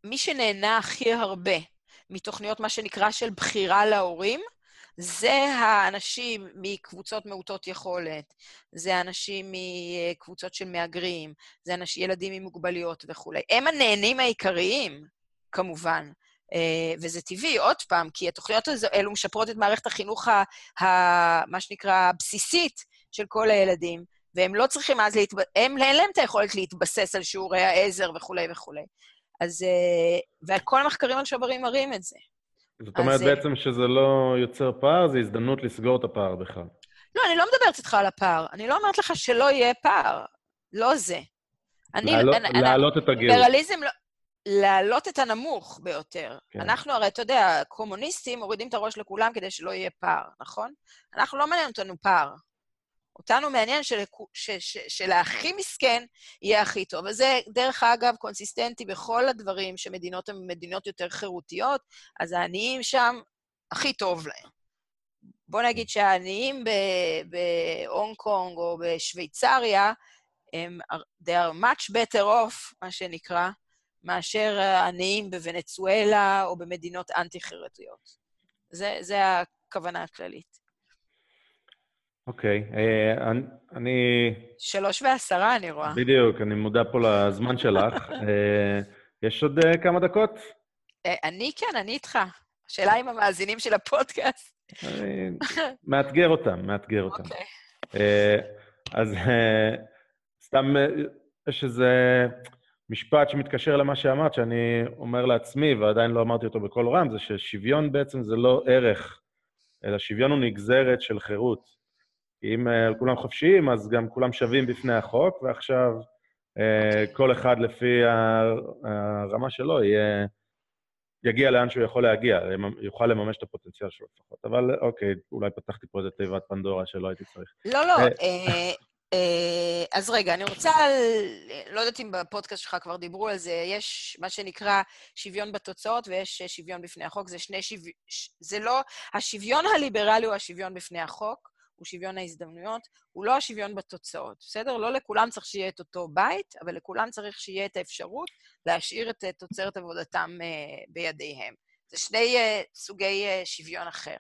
מי שנהנה הכי הרבה מתוכניות, מה שנקרא, של בחירה להורים, זה האנשים מקבוצות מעוטות יכולת, זה האנשים מקבוצות של מהגרים, זה אנשים, ילדים עם מוגבלויות וכולי. הם הנהנים העיקריים, כמובן. Uh, וזה טבעי, עוד פעם, כי התוכניות האלו משפרות את מערכת החינוך, ה, ה, מה שנקרא, הבסיסית של כל הילדים, והם לא צריכים אז להתבסס, הם, אין להם את היכולת להתבסס על שיעורי העזר וכולי וכולי. אז, uh, וכל המחקרים על שוברים מראים את זה. זאת אומרת בעצם שזה לא יוצר פער, זה הזדמנות לסגור את הפער בכלל. לא, אני לא מדברת איתך על הפער. אני לא אומרת לך שלא יהיה פער. לא זה. אני... להעלות, את הגיל. ליברליזם לא... להעלות את הנמוך ביותר. כן. אנחנו הרי, אתה יודע, קומוניסטים מורידים את הראש לכולם כדי שלא יהיה פער, נכון? אנחנו לא מעניין אותנו פער. אותנו מעניין שלכו, ש, ש, שלהכי מסכן יהיה הכי טוב. וזה, דרך אגב, קונסיסטנטי בכל הדברים שמדינות הן מדינות יותר חירותיות, אז העניים שם, הכי טוב להם. בוא נגיד שהעניים בהונג קונג או בשוויצריה, הם, they are much better off, מה שנקרא, מאשר העניים בוונצואלה או במדינות אנטי-חירותיות. זה, זה הכוונה הכללית. אוקיי, okay, אה, uh, אני... שלוש ועשרה, אני רואה. בדיוק, אני מודע פה לזמן שלך. uh, יש עוד uh, כמה דקות? Uh, אני כן, אני איתך. השאלה אם המאזינים של הפודקאסט. אני מאתגר אותם, מאתגר אותם. אוקיי. Okay. Uh, אז uh, סתם, uh, יש איזה משפט שמתקשר למה שאמרת, שאני אומר לעצמי, ועדיין לא אמרתי אותו בקול רם, זה ששוויון בעצם זה לא ערך, אלא שוויון הוא נגזרת של חירות. אם uh, כולם חופשיים, אז גם כולם שווים בפני החוק, ועכשיו uh, כל אחד לפי הרמה שלו יהיה, יגיע לאן שהוא יכול להגיע, יוכל לממש את הפוטנציאל שלו לפחות. אבל אוקיי, אולי פתחתי פה איזה תיבת פנדורה שלא הייתי צריך. לא, לא. אה, אז רגע, אני רוצה, לא יודעת אם בפודקאסט שלך כבר דיברו על זה, יש מה שנקרא שוויון בתוצאות ויש שוויון בפני החוק. זה שני שוויון... זה לא... השוויון הליברלי הוא השוויון בפני החוק, הוא שוויון ההזדמנויות, הוא לא השוויון בתוצאות, בסדר? לא לכולם צריך שיהיה את אותו בית, אבל לכולם צריך שיהיה את האפשרות להשאיר את תוצרת עבודתם uh, בידיהם. זה שני uh, סוגי שוויון אחר.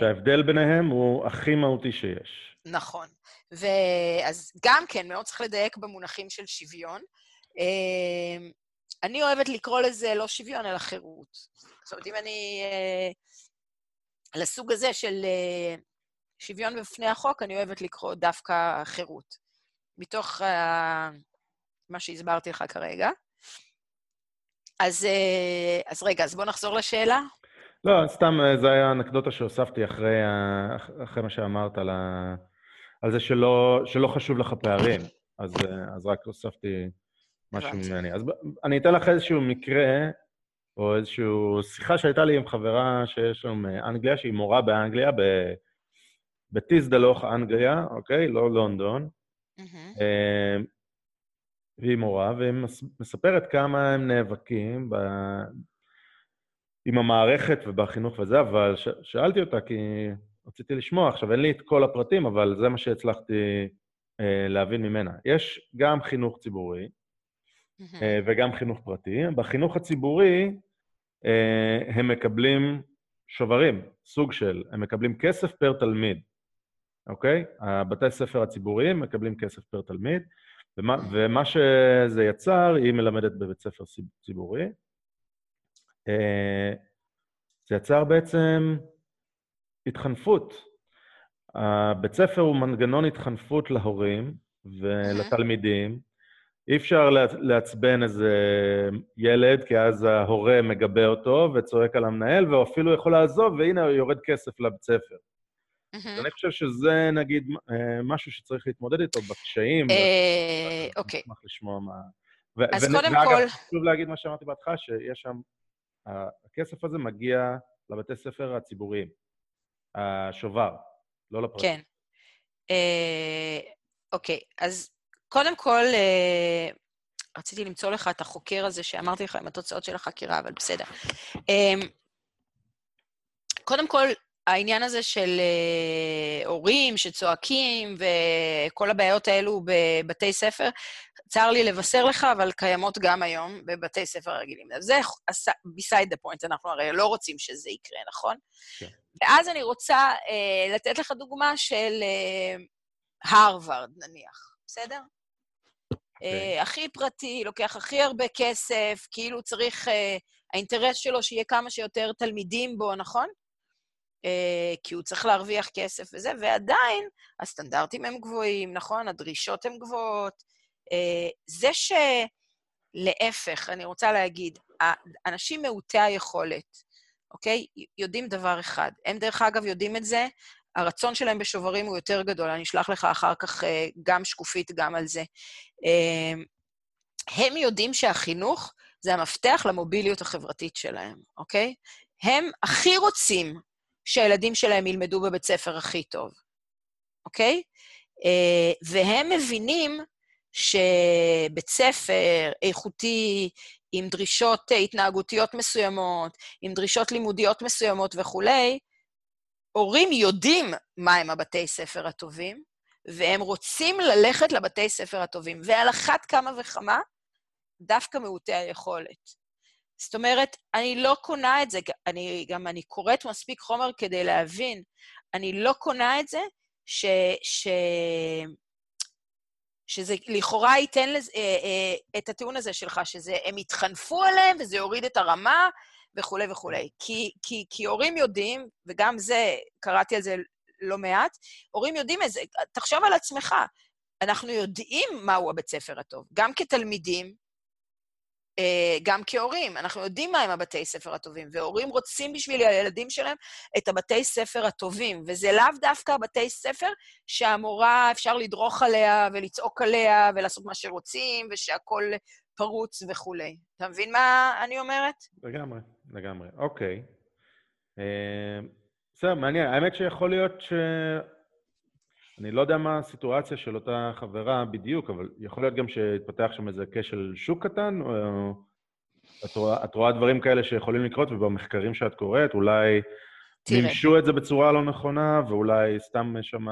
שההבדל ביניהם הוא הכי מהותי שיש. נכון. ואז גם כן, מאוד צריך לדייק במונחים של שוויון. אני אוהבת לקרוא לזה לא שוויון, אלא חירות. זאת אומרת, אם אני... לסוג הזה של שוויון בפני החוק, אני אוהבת לקרוא דווקא חירות, מתוך uh, מה שהסברתי לך כרגע. אז, uh, אז רגע, אז בוא נחזור לשאלה. לא, סתם, אה, זה היה אנקדוטה שהוספתי אחרי, אחרי מה שאמרת על, ה, על זה שלא, שלא חשוב לך פערים, אז, אז רק הוספתי משהו ממני. אז אני אתן לך איזשהו מקרה, או איזושהי שיחה שהייתה לי עם חברה שיש לנו מאנגליה, שהיא מורה באנגליה, ב... בטיסדלוך, אנגליה, אוקיי? לא לונדון. Mm-hmm. והיא מורה, והיא מספרת כמה הם נאבקים ב... עם המערכת ובחינוך וזה, אבל ש... שאלתי אותה כי רציתי לשמוע, עכשיו אין לי את כל הפרטים, אבל זה מה שהצלחתי אה, להבין ממנה. יש גם חינוך ציבורי mm-hmm. אה, וגם חינוך פרטי. בחינוך הציבורי אה, הם מקבלים שוברים, סוג של, הם מקבלים כסף פר תלמיד. אוקיי? הבתי ספר הציבוריים מקבלים כסף פר תלמיד, ומה, ומה שזה יצר, היא מלמדת בבית ספר ציבורי. אה, זה יצר בעצם התחנפות. הבית ספר הוא מנגנון התחנפות להורים ולתלמידים. אי אפשר לעצבן איזה ילד, כי אז ההורה מגבה אותו וצועק על המנהל, והוא אפילו יכול לעזוב, והנה יורד כסף לבית ספר. Mm-hmm. אני חושב שזה, נגיד, אה, משהו שצריך להתמודד איתו בקשיים. אה, אוקיי. אני אשמח לשמוע מה... אז קודם כל... ואגב, חשוב להגיד מה שאמרתי בהתחלה, שיש שם... הכסף הזה מגיע לבתי ספר הציבוריים. השובר, לא לפרטים. כן. אה, אוקיי, אז קודם כל, רציתי למצוא לך את החוקר הזה שאמרתי לך עם התוצאות של החקירה, אבל בסדר. קודם כל, העניין הזה של uh, הורים שצועקים וכל הבעיות האלו בבתי ספר, צר לי לבשר לך, אבל קיימות גם היום בבתי ספר רגילים. זה beside the point, אנחנו הרי לא רוצים שזה יקרה, נכון? כן. ואז אני רוצה uh, לתת לך דוגמה של uh, הרווארד, נניח, בסדר? Okay. אוקיי. Uh, הכי פרטי, לוקח הכי הרבה כסף, כאילו צריך, uh, האינטרס שלו שיהיה כמה שיותר תלמידים בו, נכון? אה, כי הוא צריך להרוויח כסף וזה, ועדיין הסטנדרטים הם גבוהים, נכון? הדרישות הן גבוהות. אה, זה שלהפך, אני רוצה להגיד, אנשים מעוטי היכולת, אוקיי? יודעים דבר אחד. הם, דרך אגב, יודעים את זה, הרצון שלהם בשוברים הוא יותר גדול. אני אשלח לך אחר כך אה, גם שקופית גם על זה. הם יודעים שהחינוך זה המפתח למוביליות החברתית שלהם, אוקיי? הם הכי רוצים שהילדים שלהם ילמדו בבית ספר הכי טוב, אוקיי? אה, והם מבינים שבית ספר איכותי, עם דרישות התנהגותיות מסוימות, עם דרישות לימודיות מסוימות וכולי, הורים יודעים מהם הבתי ספר הטובים, והם רוצים ללכת לבתי ספר הטובים, ועל אחת כמה וכמה, דווקא מעוטי היכולת. זאת אומרת, אני לא קונה את זה, אני, גם אני קוראת מספיק חומר כדי להבין, אני לא קונה את זה ש, ש, שזה לכאורה ייתן לזה, אה, אה, את הטיעון הזה שלך, שהם יתחנפו עליהם וזה יוריד את הרמה וכולי וכולי. כי, כי, כי הורים יודעים, וגם זה, קראתי על זה לא מעט, הורים יודעים את זה. תחשוב על עצמך, אנחנו יודעים מהו הבית ספר הטוב. גם כתלמידים, גם כהורים, אנחנו יודעים מהם הבתי ספר הטובים, והורים רוצים בשביל הילדים שלהם את הבתי ספר הטובים, וזה לאו דווקא הבתי ספר שהמורה, אפשר לדרוך עליה ולצעוק עליה ולעשות מה שרוצים, ושהכול פרוץ וכולי. אתה מבין מה אני אומרת? לגמרי, לגמרי. אוקיי. אה, בסדר, מעניין. האמת שיכול להיות ש... אני לא יודע מה הסיטואציה של אותה חברה בדיוק, אבל יכול להיות גם שהתפתח שם איזה כשל שוק קטן, או את רואה, את רואה דברים כאלה שיכולים לקרות, ובמחקרים שאת קוראת, אולי מימשו את זה בצורה לא נכונה, ואולי סתם שם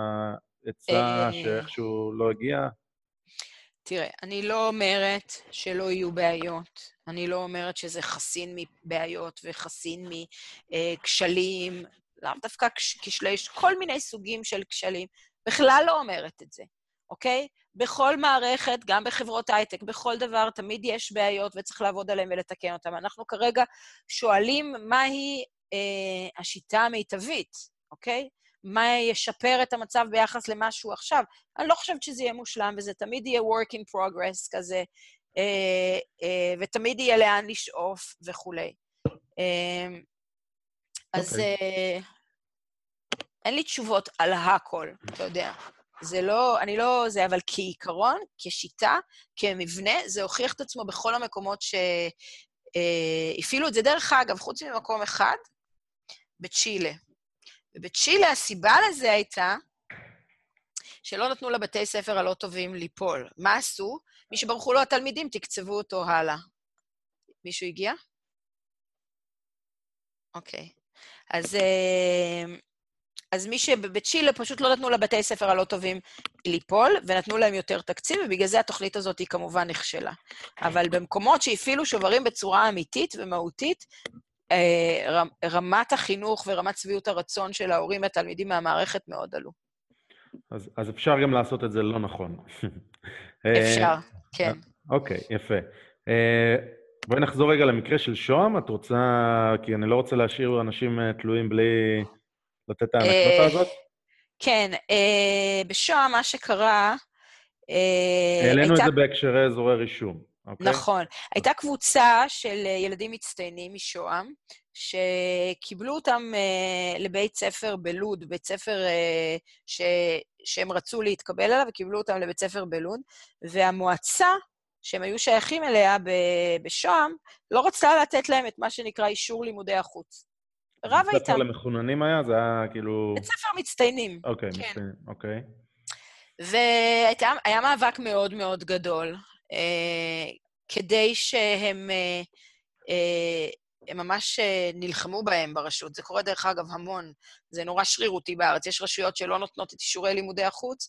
עצה אה, שאיכשהו לא הגיע? תראה, אני לא אומרת שלא יהיו בעיות. אני לא אומרת שזה חסין מבעיות וחסין מכשלים, לאו דווקא כשלי, כל מיני סוגים של כשלים. בכלל לא אומרת את זה, אוקיי? בכל מערכת, גם בחברות הייטק, בכל דבר, תמיד יש בעיות וצריך לעבוד עליהן ולתקן אותן. אנחנו כרגע שואלים מהי אה, השיטה המיטבית, אוקיי? מה ישפר את המצב ביחס למה שהוא עכשיו. אני לא חושבת שזה יהיה מושלם, וזה תמיד יהיה work in progress כזה, אה, אה, ותמיד יהיה לאן לשאוף וכולי. אה, אז... Okay. אין לי תשובות על הכל, אתה יודע. זה לא, אני לא זה, אבל כעיקרון, כשיטה, כמבנה, זה הוכיח את עצמו בכל המקומות שהפעילו אה, את זה. דרך אגב, חוץ ממקום אחד, בצ'ילה. ובצ'ילה הסיבה לזה הייתה שלא נתנו לבתי ספר הלא טובים ליפול. מה עשו? מי שברחו לו התלמידים, תקצבו אותו הלאה. מישהו הגיע? אוקיי. אז אה, אז מי שבצ'ילה פשוט לא נתנו לבתי ספר הלא טובים ליפול, ונתנו להם יותר תקציב, ובגלל זה התוכנית הזאת היא כמובן נכשלה. אבל במקומות שהפעילו שוברים בצורה אמיתית ומהותית, אה, רמת החינוך ורמת שביעות הרצון של ההורים והתלמידים מהמערכת מאוד עלו. אז, אז אפשר גם לעשות את זה לא נכון. אפשר, אה, כן. אוקיי, יפה. אה, בואי נחזור רגע למקרה של שוהם. את רוצה, כי אני לא רוצה להשאיר אנשים תלויים בלי לתת את האנקדוטה אה, הזאת? כן, אה, בשוהם מה שקרה... אה, העלינו את זה בהקשרי אזורי רישום. אוקיי? נכון. הייתה קבוצה של ילדים מצטיינים משוהם, שקיבלו אותם לבית ספר בלוד, בית ספר ש... שהם רצו להתקבל אליו, וקיבלו אותם לבית ספר בלוד, והמועצה שהם היו שייכים אליה בשוהם, לא רצתה לתת להם את מה שנקרא אישור לימודי החוץ. רבה איתם. בית ספר למחוננים היה? זה היה כאילו... בית ספר מצטיינים. אוקיי, כן. מצטיינים, אוקיי. והיה מאבק מאוד מאוד גדול, אה, כדי שהם אה, אה, הם ממש אה, נלחמו בהם ברשות. זה קורה, דרך אגב, המון. זה נורא שרירותי בארץ. יש רשויות שלא נותנות את אישורי לימודי החוץ,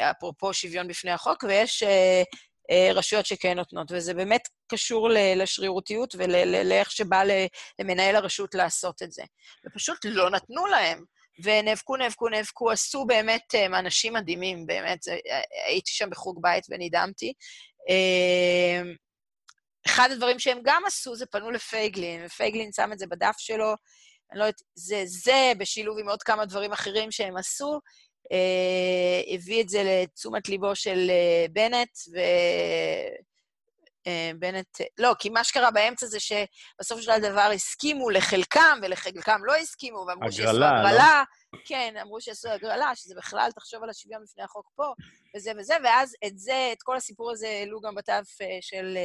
אפרופו שוויון בפני החוק, ויש אה, רשויות שכן נותנות, וזה באמת קשור לשרירותיות ולאיך שבא למנהל הרשות לעשות את זה. ופשוט לא נתנו להם, ונאבקו, נאבקו, נאבקו, עשו באמת אה, אנשים מדהימים, באמת, אה, הייתי שם בחוג בית ונדהמתי. אחד הדברים שהם גם עשו זה פנו לפייגלין, ופייגלין שם את זה בדף שלו, אני לא יודעת, זה זה, בשילוב עם עוד כמה דברים אחרים שהם עשו, אה, הביא את זה לתשומת ליבו של אה, בנט, ו... אה, בנט, לא, כי מה שקרה באמצע זה שבסופו של דבר הסכימו לחלקם, ולחלקם לא הסכימו, ואמרו שיעשו הגרלה. לא? כן, אמרו שיעשו הגרלה, שזה בכלל, תחשוב על השוויון בפני החוק פה, וזה וזה, ואז את זה, את כל הסיפור הזה העלו גם בתו של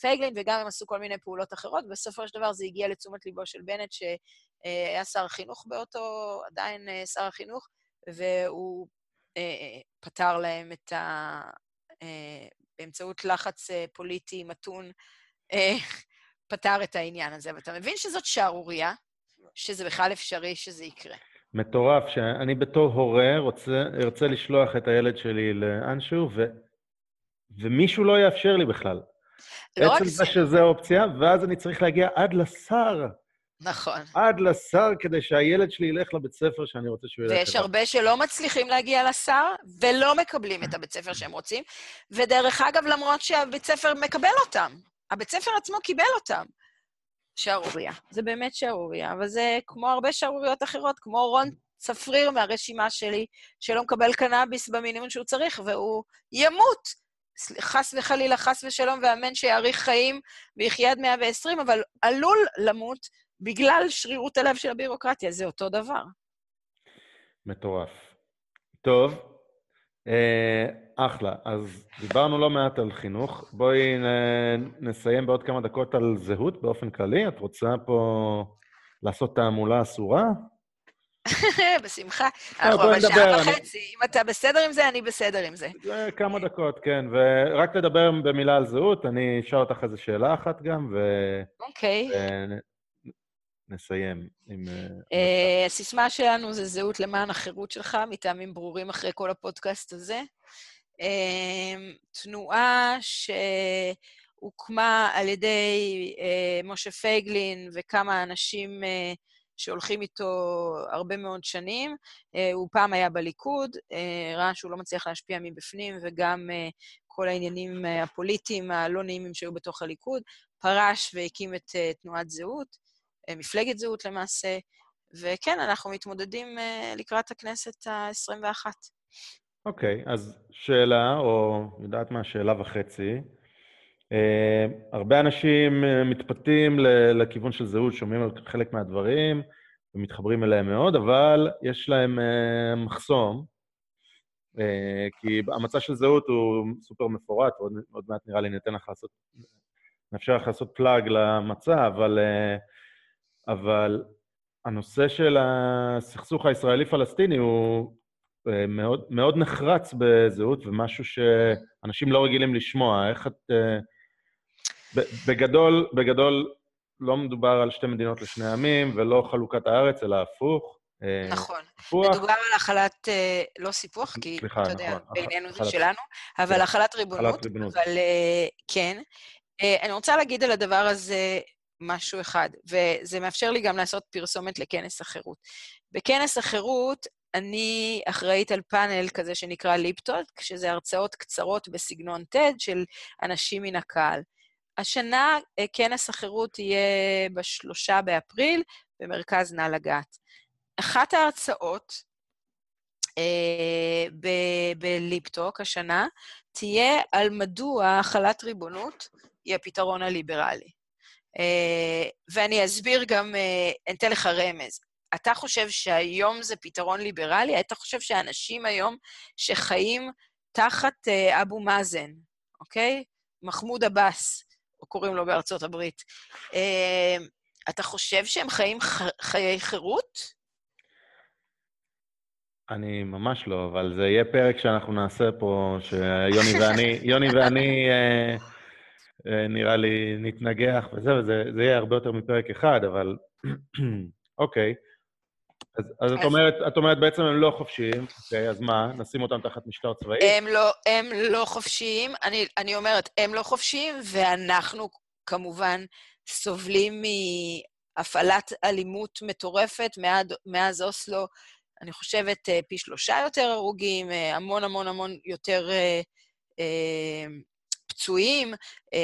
פייגלין, וגם הם עשו כל מיני פעולות אחרות, ובסופו של דבר זה הגיע לתשומת ליבו של בנט, שהיה שר החינוך באותו, עדיין שר החינוך, והוא אה, פתר להם את ה... באמצעות לחץ פוליטי מתון, פתר את העניין הזה. ואתה מבין שזאת שערורייה, שזה בכלל אפשרי שזה יקרה. מטורף, שאני בתור הורה רוצה, ארצה לשלוח את הילד שלי לאנשהו, ו, ומישהו לא יאפשר לי בכלל. לא זה. בעצם זה שזה אופציה, ואז אני צריך להגיע עד לשר. נכון. עד לשר כדי שהילד שלי ילך לבית ספר שאני רוצה שהוא ילך אליו. ויש הרבה שלא מצליחים להגיע לשר ולא מקבלים את הבית ספר שהם רוצים, ודרך אגב, למרות שהבית ספר מקבל אותם, הבית ספר עצמו קיבל אותם. שערוריה. זה באמת שערוריה, אבל זה כמו הרבה שערוריות אחרות, כמו רון צפריר מהרשימה שלי, שלא מקבל קנאביס במינימום שהוא צריך, והוא ימות. חס וחלילה, חס ושלום, ואמן שיאריך חיים ויחיה עד 120, אבל עלול למות בגלל שרירות הלב של הבירוקרטיה. זה אותו דבר. מטורף. טוב, אה, אחלה. אז דיברנו לא מעט על חינוך. בואי נסיים בעוד כמה דקות על זהות באופן כללי. את רוצה פה לעשות תעמולה אסורה? בשמחה. אנחנו בשעה וחצי. אם אתה בסדר עם זה, אני בסדר עם זה. כמה דקות, כן. ורק לדבר במילה על זהות, אני אשאל אותך איזו שאלה אחת גם, ו... אוקיי. נסיים עם... אה, אה, הסיסמה שלנו זה זהות למען החירות שלך, מטעמים ברורים אחרי כל הפודקאסט הזה. אה, תנועה שהוקמה על ידי משה פייגלין וכמה אנשים שהולכים איתו הרבה מאוד שנים. הוא פעם היה בליכוד, ראה שהוא לא מצליח להשפיע מבפנים, וגם כל העניינים הפוליטיים הלא נעימים שהיו בתוך הליכוד, פרש והקים את תנועת זהות. אה, מפלגת זהות למעשה, וכן, אנחנו מתמודדים אה, לקראת הכנסת ה-21. אוקיי, okay, אז שאלה, או יודעת מה, שאלה וחצי. Uh, הרבה אנשים מתפתים לכיוון של זהות, שומעים על חלק מהדברים ומתחברים אליהם מאוד, אבל יש להם uh, מחסום, uh, כי המצע של זהות הוא סופר מפורט, ועוד מעט נראה לי ניתן לך לעשות, נאפשר לך לעשות פלאג למצע, אבל uh, אבל הנושא של הסכסוך הישראלי-פלסטיני הוא אה, מאוד, מאוד נחרץ בזהות, ומשהו שאנשים לא רגילים לשמוע. איך את... אה, בגדול, בגדול, לא מדובר על שתי מדינות לשני עמים, ולא חלוקת הארץ, אלא הפוך. אה, נכון. סיפוח. מדובר על החלת, לא סיפוח, כי, סליחה, אתה יודע, נכון. בעינינו זה שלנו, אבל כן. החלת ריבונות. החלת ריבונות. אבל כן. אני רוצה להגיד על הדבר הזה משהו אחד, וזה מאפשר לי גם לעשות פרסומת לכנס החירות. בכנס החירות אני אחראית על פאנל כזה שנקרא ליפטוד, שזה הרצאות קצרות בסגנון TED של אנשים מן הקהל. השנה אה, כנס החירות יהיה בשלושה באפריל במרכז נא לגעת. אחת ההרצאות אה, בליפטוק השנה תהיה על מדוע החלת ריבונות היא הפתרון הליברלי. אה, ואני אסביר גם, אני אתן לך רמז. אתה חושב שהיום זה פתרון ליברלי? אתה חושב שאנשים היום שחיים תחת אה, אבו מאזן, אוקיי? מחמוד עבאס, או קוראים לו בארצות הברית, אה, אתה חושב שהם חיים חיי חירות? אני ממש לא, אבל זה יהיה פרק שאנחנו נעשה פה, שיוני ואני, יוני ואני אה, נראה לי נתנגח וזה, וזה יהיה הרבה יותר מפרק אחד, אבל אוקיי. אז, אז את, אומרת, את אומרת בעצם הם לא חופשיים, אוקיי, אז מה, נשים אותם תחת משטר צבאי? הם לא, הם לא חופשיים, אני, אני אומרת, הם לא חופשיים, ואנחנו כמובן סובלים מהפעלת אלימות מטורפת מאז, מאז אוסלו, אני חושבת אה, פי שלושה יותר הרוגים, אה, המון המון המון יותר פצועים, אה,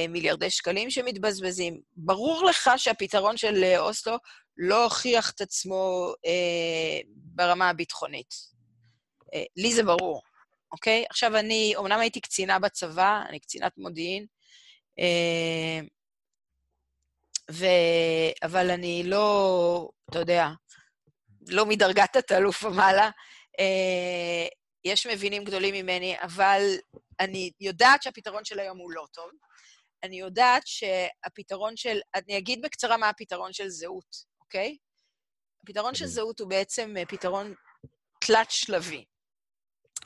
מיליארדי שקלים שמתבזבזים. ברור לך שהפתרון של אה, אוסלו לא הוכיח את עצמו אה, ברמה הביטחונית. אה, לי זה ברור, אוקיי? עכשיו, אני, אמנם הייתי קצינה בצבא, אני קצינת מודיעין, אה, ו... אבל אני לא, אתה יודע, לא מדרגת התת-אלוף ומעלה. אה, יש מבינים גדולים ממני, אבל אני יודעת שהפתרון של היום הוא לא טוב. אני יודעת שהפתרון של... אני אגיד בקצרה מה הפתרון של זהות, אוקיי? הפתרון של זהות הוא בעצם אה, פתרון תלת-שלבי.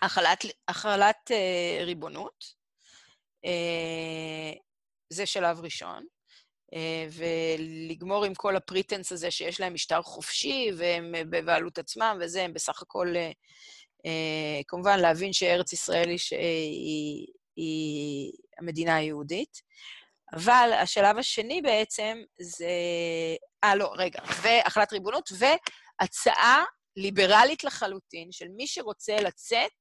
החלת, החלת uh, ריבונות, uh, זה שלב ראשון, uh, ולגמור עם כל הפריטנס הזה שיש להם משטר חופשי והם בבעלות עצמם וזה, הם בסך הכל, uh, כמובן להבין שארץ ישראל היא, היא, היא המדינה היהודית. אבל השלב השני בעצם זה... אה, לא, רגע. והחלת ריבונות, והצעה ליברלית לחלוטין של מי שרוצה לצאת,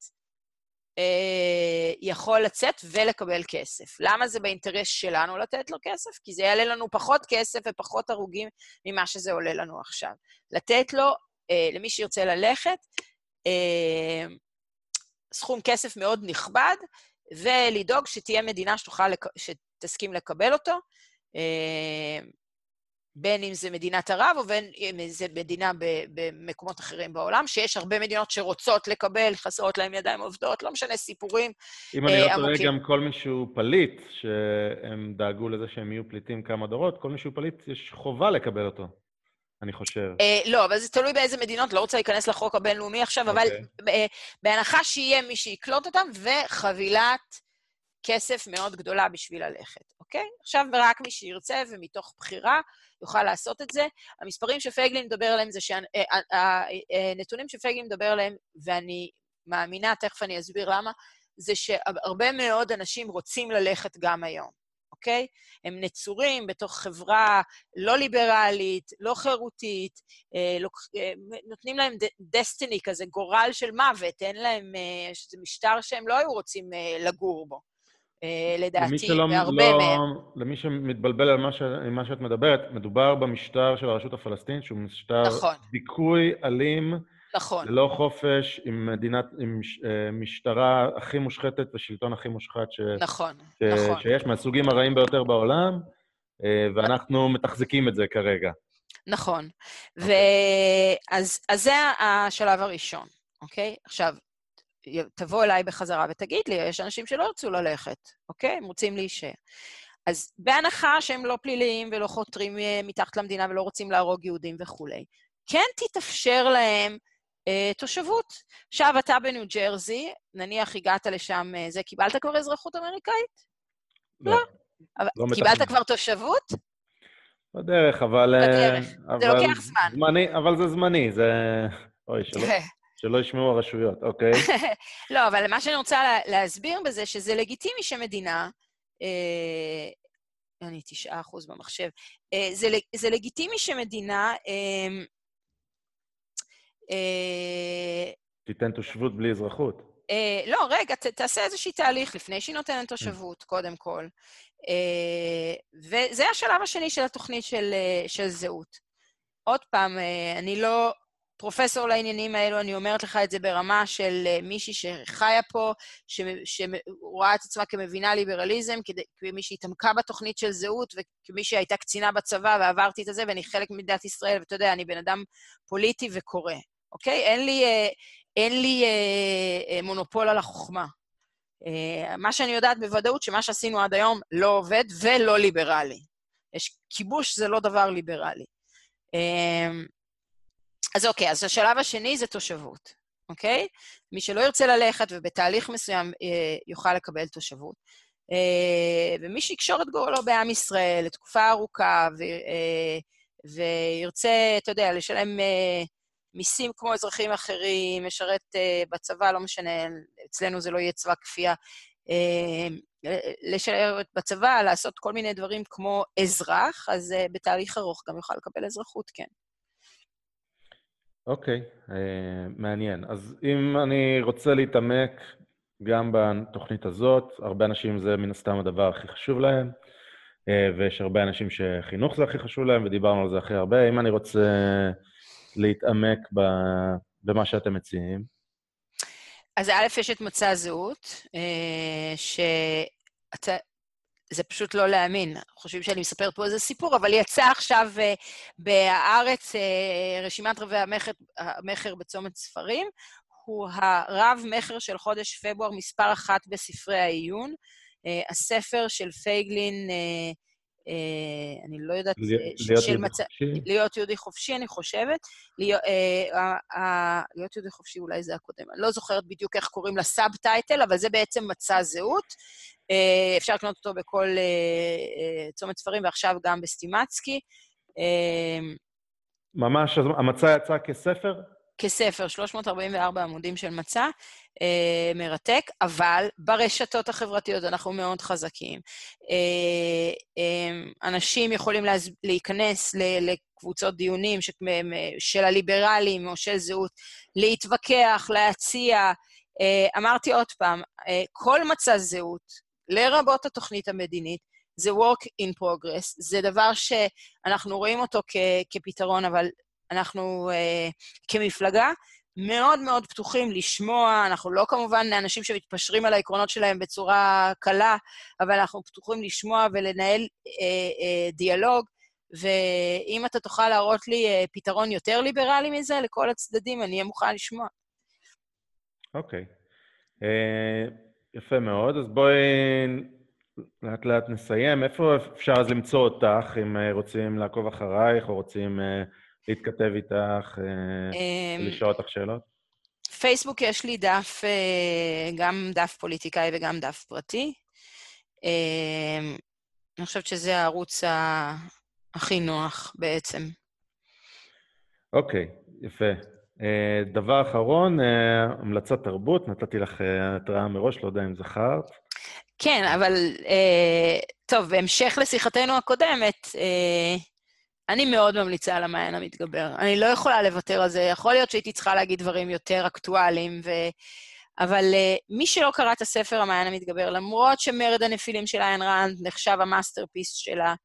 אה, יכול לצאת ולקבל כסף. למה זה באינטרס שלנו לתת לו כסף? כי זה יעלה לנו פחות כסף ופחות הרוגים ממה שזה עולה לנו עכשיו. לתת לו, אה, למי שירצה ללכת, אה, סכום כסף מאוד נכבד, ולדאוג שתהיה מדינה שתוכל, לק... שתסכים לקבל אותו, אה, בין אם זה מדינת ערב ובין אם זה מדינה במקומות אחרים בעולם, שיש הרבה מדינות שרוצות לקבל, חסרות להם ידיים עובדות, לא משנה, סיפורים אם אני לא אה, טועה, גם כל מי שהוא פליט, שהם דאגו לזה שהם יהיו פליטים כמה דורות, כל מי שהוא פליט, יש חובה לקבל אותו. אני חושב. Uh, לא, אבל זה תלוי באיזה מדינות, לא רוצה להיכנס לחוק הבינלאומי עכשיו, okay. אבל uh, בהנחה שיהיה מי שיקלוט אותם, וחבילת כסף מאוד גדולה בשביל ללכת, אוקיי? Okay? עכשיו רק מי שירצה ומתוך בחירה יוכל לעשות את זה. המספרים שפייגלין מדבר עליהם זה שהנתונים שפייגלין מדבר עליהם, ואני מאמינה, תכף אני אסביר למה, זה שהרבה מאוד אנשים רוצים ללכת גם היום. אוקיי? הם נצורים בתוך חברה לא ליברלית, לא חירותית, אה, לא, אה, נותנים להם דסטיני כזה, גורל של מוות, אין להם, אה, שזה משטר שהם לא היו רוצים אה, לגור בו. אה, לדעתי, שלא, והרבה לא, מהם. למי שמתבלבל על מה, ש, מה שאת מדברת, מדובר במשטר של הרשות הפלסטינית, שהוא משטר נכון. דיכוי אלים, נכון. ללא חופש, עם מדינת, עם אה, משטרה הכי מושחתת ושלטון הכי מושחת ש... נכון, ש... נכון. שיש, מהסוגים הרעים ביותר בעולם, אה, ואנחנו מתחזקים את זה כרגע. נכון. Okay. אוקיי. ואז אז זה השלב הראשון, אוקיי? Okay? עכשיו, תבוא אליי בחזרה ותגיד לי, יש אנשים שלא ירצו ללכת, אוקיי? הם רוצים להישאר. אז בהנחה שהם לא פליליים ולא חותרים אה, מתחת למדינה ולא רוצים להרוג יהודים וכולי, כן תתאפשר להם תושבות. עכשיו, אתה בניו ג'רזי, נניח הגעת לשם, אה, זה, קיבלת כבר אזרחות אמריקאית? לא. לא. לא קיבלת כבר תושבות? בדרך, אבל... בדרך. אבל זה לוקח זמן. זמני, אבל זה זמני, זה... אוי, שלא, שלא ישמעו הרשויות, אוקיי. לא, אבל מה שאני רוצה לה, להסביר בזה, שזה לגיטימי שמדינה... אה, אני תשעה אחוז במחשב. אה, זה, זה לגיטימי שמדינה אה, אה, תיתן תושבות בלי אזרחות. אה, לא, רגע, ת, תעשה איזשהי תהליך לפני שהיא נותנת תושבות, קודם כל. אה, וזה השלב השני של התוכנית של, של זהות. עוד פעם, אני לא פרופסור לעניינים האלו, אני אומרת לך את זה ברמה של מישהי שחיה פה, שרואה את עצמה כמבינה ליברליזם, כמי שהתעמקה בתוכנית של זהות, וכמי שהייתה קצינה בצבא ועברתי את זה, ואני חלק ממדינת ישראל, ואתה יודע, אני בן אדם פוליטי וקורא. אוקיי? אין לי, אה, אין לי אה, אה, מונופול על החוכמה. אה, מה שאני יודעת בוודאות, שמה שעשינו עד היום לא עובד ולא ליברלי. יש כיבוש זה לא דבר ליברלי. אה, אז אוקיי, אז השלב השני זה תושבות, אוקיי? מי שלא ירצה ללכת ובתהליך מסוים אה, יוכל לקבל תושבות. אה, ומי שיקשור את גורלו בעם ישראל לתקופה ארוכה ו, אה, וירצה, אתה יודע, לשלם אה, מיסים כמו אזרחים אחרים, משרת uh, בצבא, לא משנה, אצלנו זה לא יהיה צבא כפייה, uh, לשרת בצבא, לעשות כל מיני דברים כמו אזרח, אז uh, בתהליך ארוך גם יוכל לקבל אזרחות, כן. אוקיי, okay, uh, מעניין. אז אם אני רוצה להתעמק גם בתוכנית הזאת, הרבה אנשים זה מן הסתם הדבר הכי חשוב להם, ויש הרבה אנשים שחינוך זה הכי חשוב להם, ודיברנו על זה הכי הרבה. אם אני רוצה... להתעמק במה שאתם מציעים? אז א', יש את מצע הזהות, אה, שאתה... זה פשוט לא להאמין. חושבים שאני מספרת פה איזה סיפור, אבל יצא עכשיו uh, בהארץ uh, רשימת רבי המכר, בצומת ספרים. הוא הרב-מכר של חודש פברואר מספר אחת בספרי העיון. הספר של פייגלין אה, אני לא יודעת, להיות ש- יהודי מצ... חופשי. להיות יהודי חופשי, אני חושבת. להיות, אה, אה, אה, להיות יהודי חופשי אולי זה הקודם. אני לא זוכרת בדיוק איך קוראים ל subtitle, אבל זה בעצם מצע זהות. אה, אפשר לקנות אותו בכל אה, אה, צומת ספרים, ועכשיו גם בסטימצקי. אה, ממש, המצע יצא כספר? כספר, 344 עמודים של מצע, אה, מרתק, אבל ברשתות החברתיות אנחנו מאוד חזקים. אה, אה, אנשים יכולים להז... להיכנס ל... לקבוצות דיונים ש... של הליברלים או של זהות, להתווכח, להציע. אה, אמרתי עוד פעם, אה, כל מצע זהות, לרבות התוכנית המדינית, זה work in progress, זה דבר שאנחנו רואים אותו כ... כפתרון, אבל אנחנו uh, כמפלגה מאוד מאוד פתוחים לשמוע, אנחנו לא כמובן אנשים שמתפשרים על העקרונות שלהם בצורה קלה, אבל אנחנו פתוחים לשמוע ולנהל uh, uh, דיאלוג, ואם אתה תוכל להראות לי uh, פתרון יותר ליברלי מזה לכל הצדדים, אני אהיה מוכן לשמוע. אוקיי. אה, יפה מאוד, אז בואי לאט לאט נסיים. איפה אפשר אז למצוא אותך, אם אה, רוצים לעקוב אחרייך, או רוצים אה, להתכתב איתך, אה, אמ, ולשאול אותך שאלות? פייסבוק יש לי דף, אה, גם דף פוליטיקאי וגם דף פרטי. אה, אני חושבת שזה הערוץ הכי נוח בעצם. אוקיי, יפה. אה, דבר אחרון, המלצת תרבות, נתתי לך אה, התראה מראש, לא יודע אם זכרת. כן, אבל טוב, בהמשך לשיחתנו הקודמת, אני מאוד ממליצה על המעיין המתגבר. אני לא יכולה לוותר על זה. יכול להיות שהייתי צריכה להגיד דברים יותר אקטואליים, ו... אבל אה, מי שלא קרא את הספר המעיין המתגבר, למרות שמרד הנפילים של איין ראנד נחשב ה masterpiece שלה,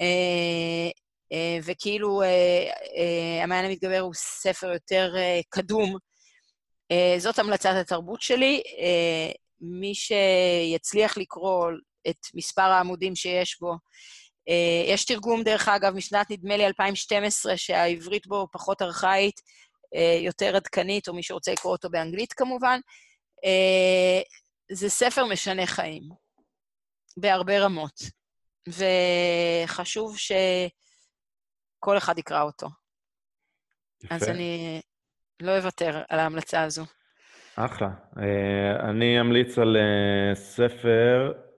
אה, אה, וכאילו אה, אה, המעיין המתגבר הוא ספר יותר אה, קדום, אה, זאת המלצת התרבות שלי. אה, מי שיצליח לקרוא את מספר העמודים שיש בו, אה, יש תרגום, דרך אגב, משנת, נדמה לי, 2012, שהעברית בו פחות ארכאית, אה, יותר עדכנית, או מי שרוצה לקרוא אותו באנגלית כמובן. אה, זה ספר משנה חיים, בהרבה רמות, וחשוב שכל אחד יקרא אותו. יפה. אז אני לא אוותר על ההמלצה הזו. אחלה. אה, אני אמליץ על אה, ספר אה,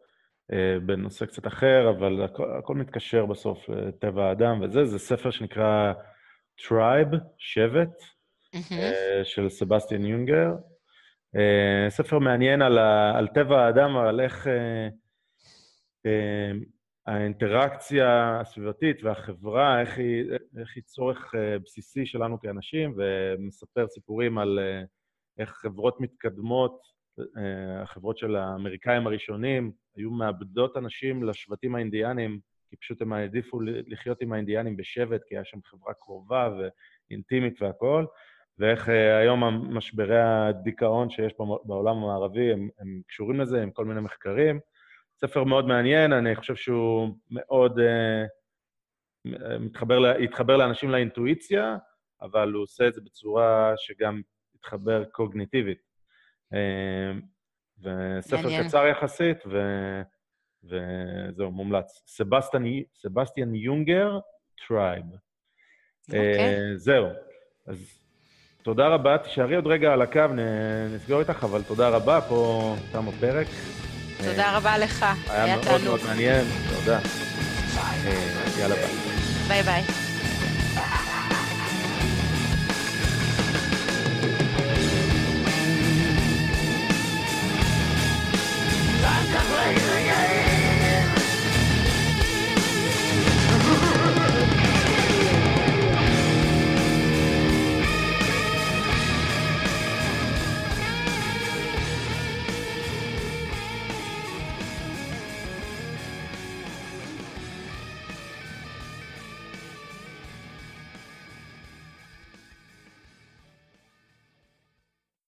בנושא קצת אחר, אבל הכל, הכל מתקשר בסוף לטבע האדם וזה, זה ספר שנקרא Tribe, שבט. אה, של סבסטיאן יונגר. אה, ספר מעניין על, ה, על טבע האדם, על איך אה, אה, האינטראקציה הסביבתית והחברה, איך היא, איך היא צורך אה, בסיסי שלנו כאנשים, ומספר סיפורים על אה, איך חברות מתקדמות, אה, החברות של האמריקאים הראשונים, היו מאבדות אנשים לשבטים האינדיאנים, כי פשוט הם העדיפו לחיות עם האינדיאנים בשבט, כי היה שם חברה קרובה ואינטימית והכול, ואיך אה, היום משברי הדיכאון שיש בעולם המערבי, הם, הם קשורים לזה עם כל מיני מחקרים. ספר מאוד מעניין, אני חושב שהוא מאוד אה, מתחבר, יתחבר לאנשים לאינטואיציה, אבל הוא עושה את זה בצורה שגם יתחבר קוגניטיבית. אה, וספר מעניין. קצר יחסית, ו... וזהו, מומלץ. סבסטיאן, סבסטיאן יונגר, Tribe. אוקיי. זהו. אז תודה רבה, תישארי עוד רגע על הקו, נ- נסגור איתך, אבל תודה רבה, פה תם הפרק. תודה רבה לך, היה היה מאוד מאוד תענוג. מעניין, תודה. אה, יאללה ביי. ביי ביי.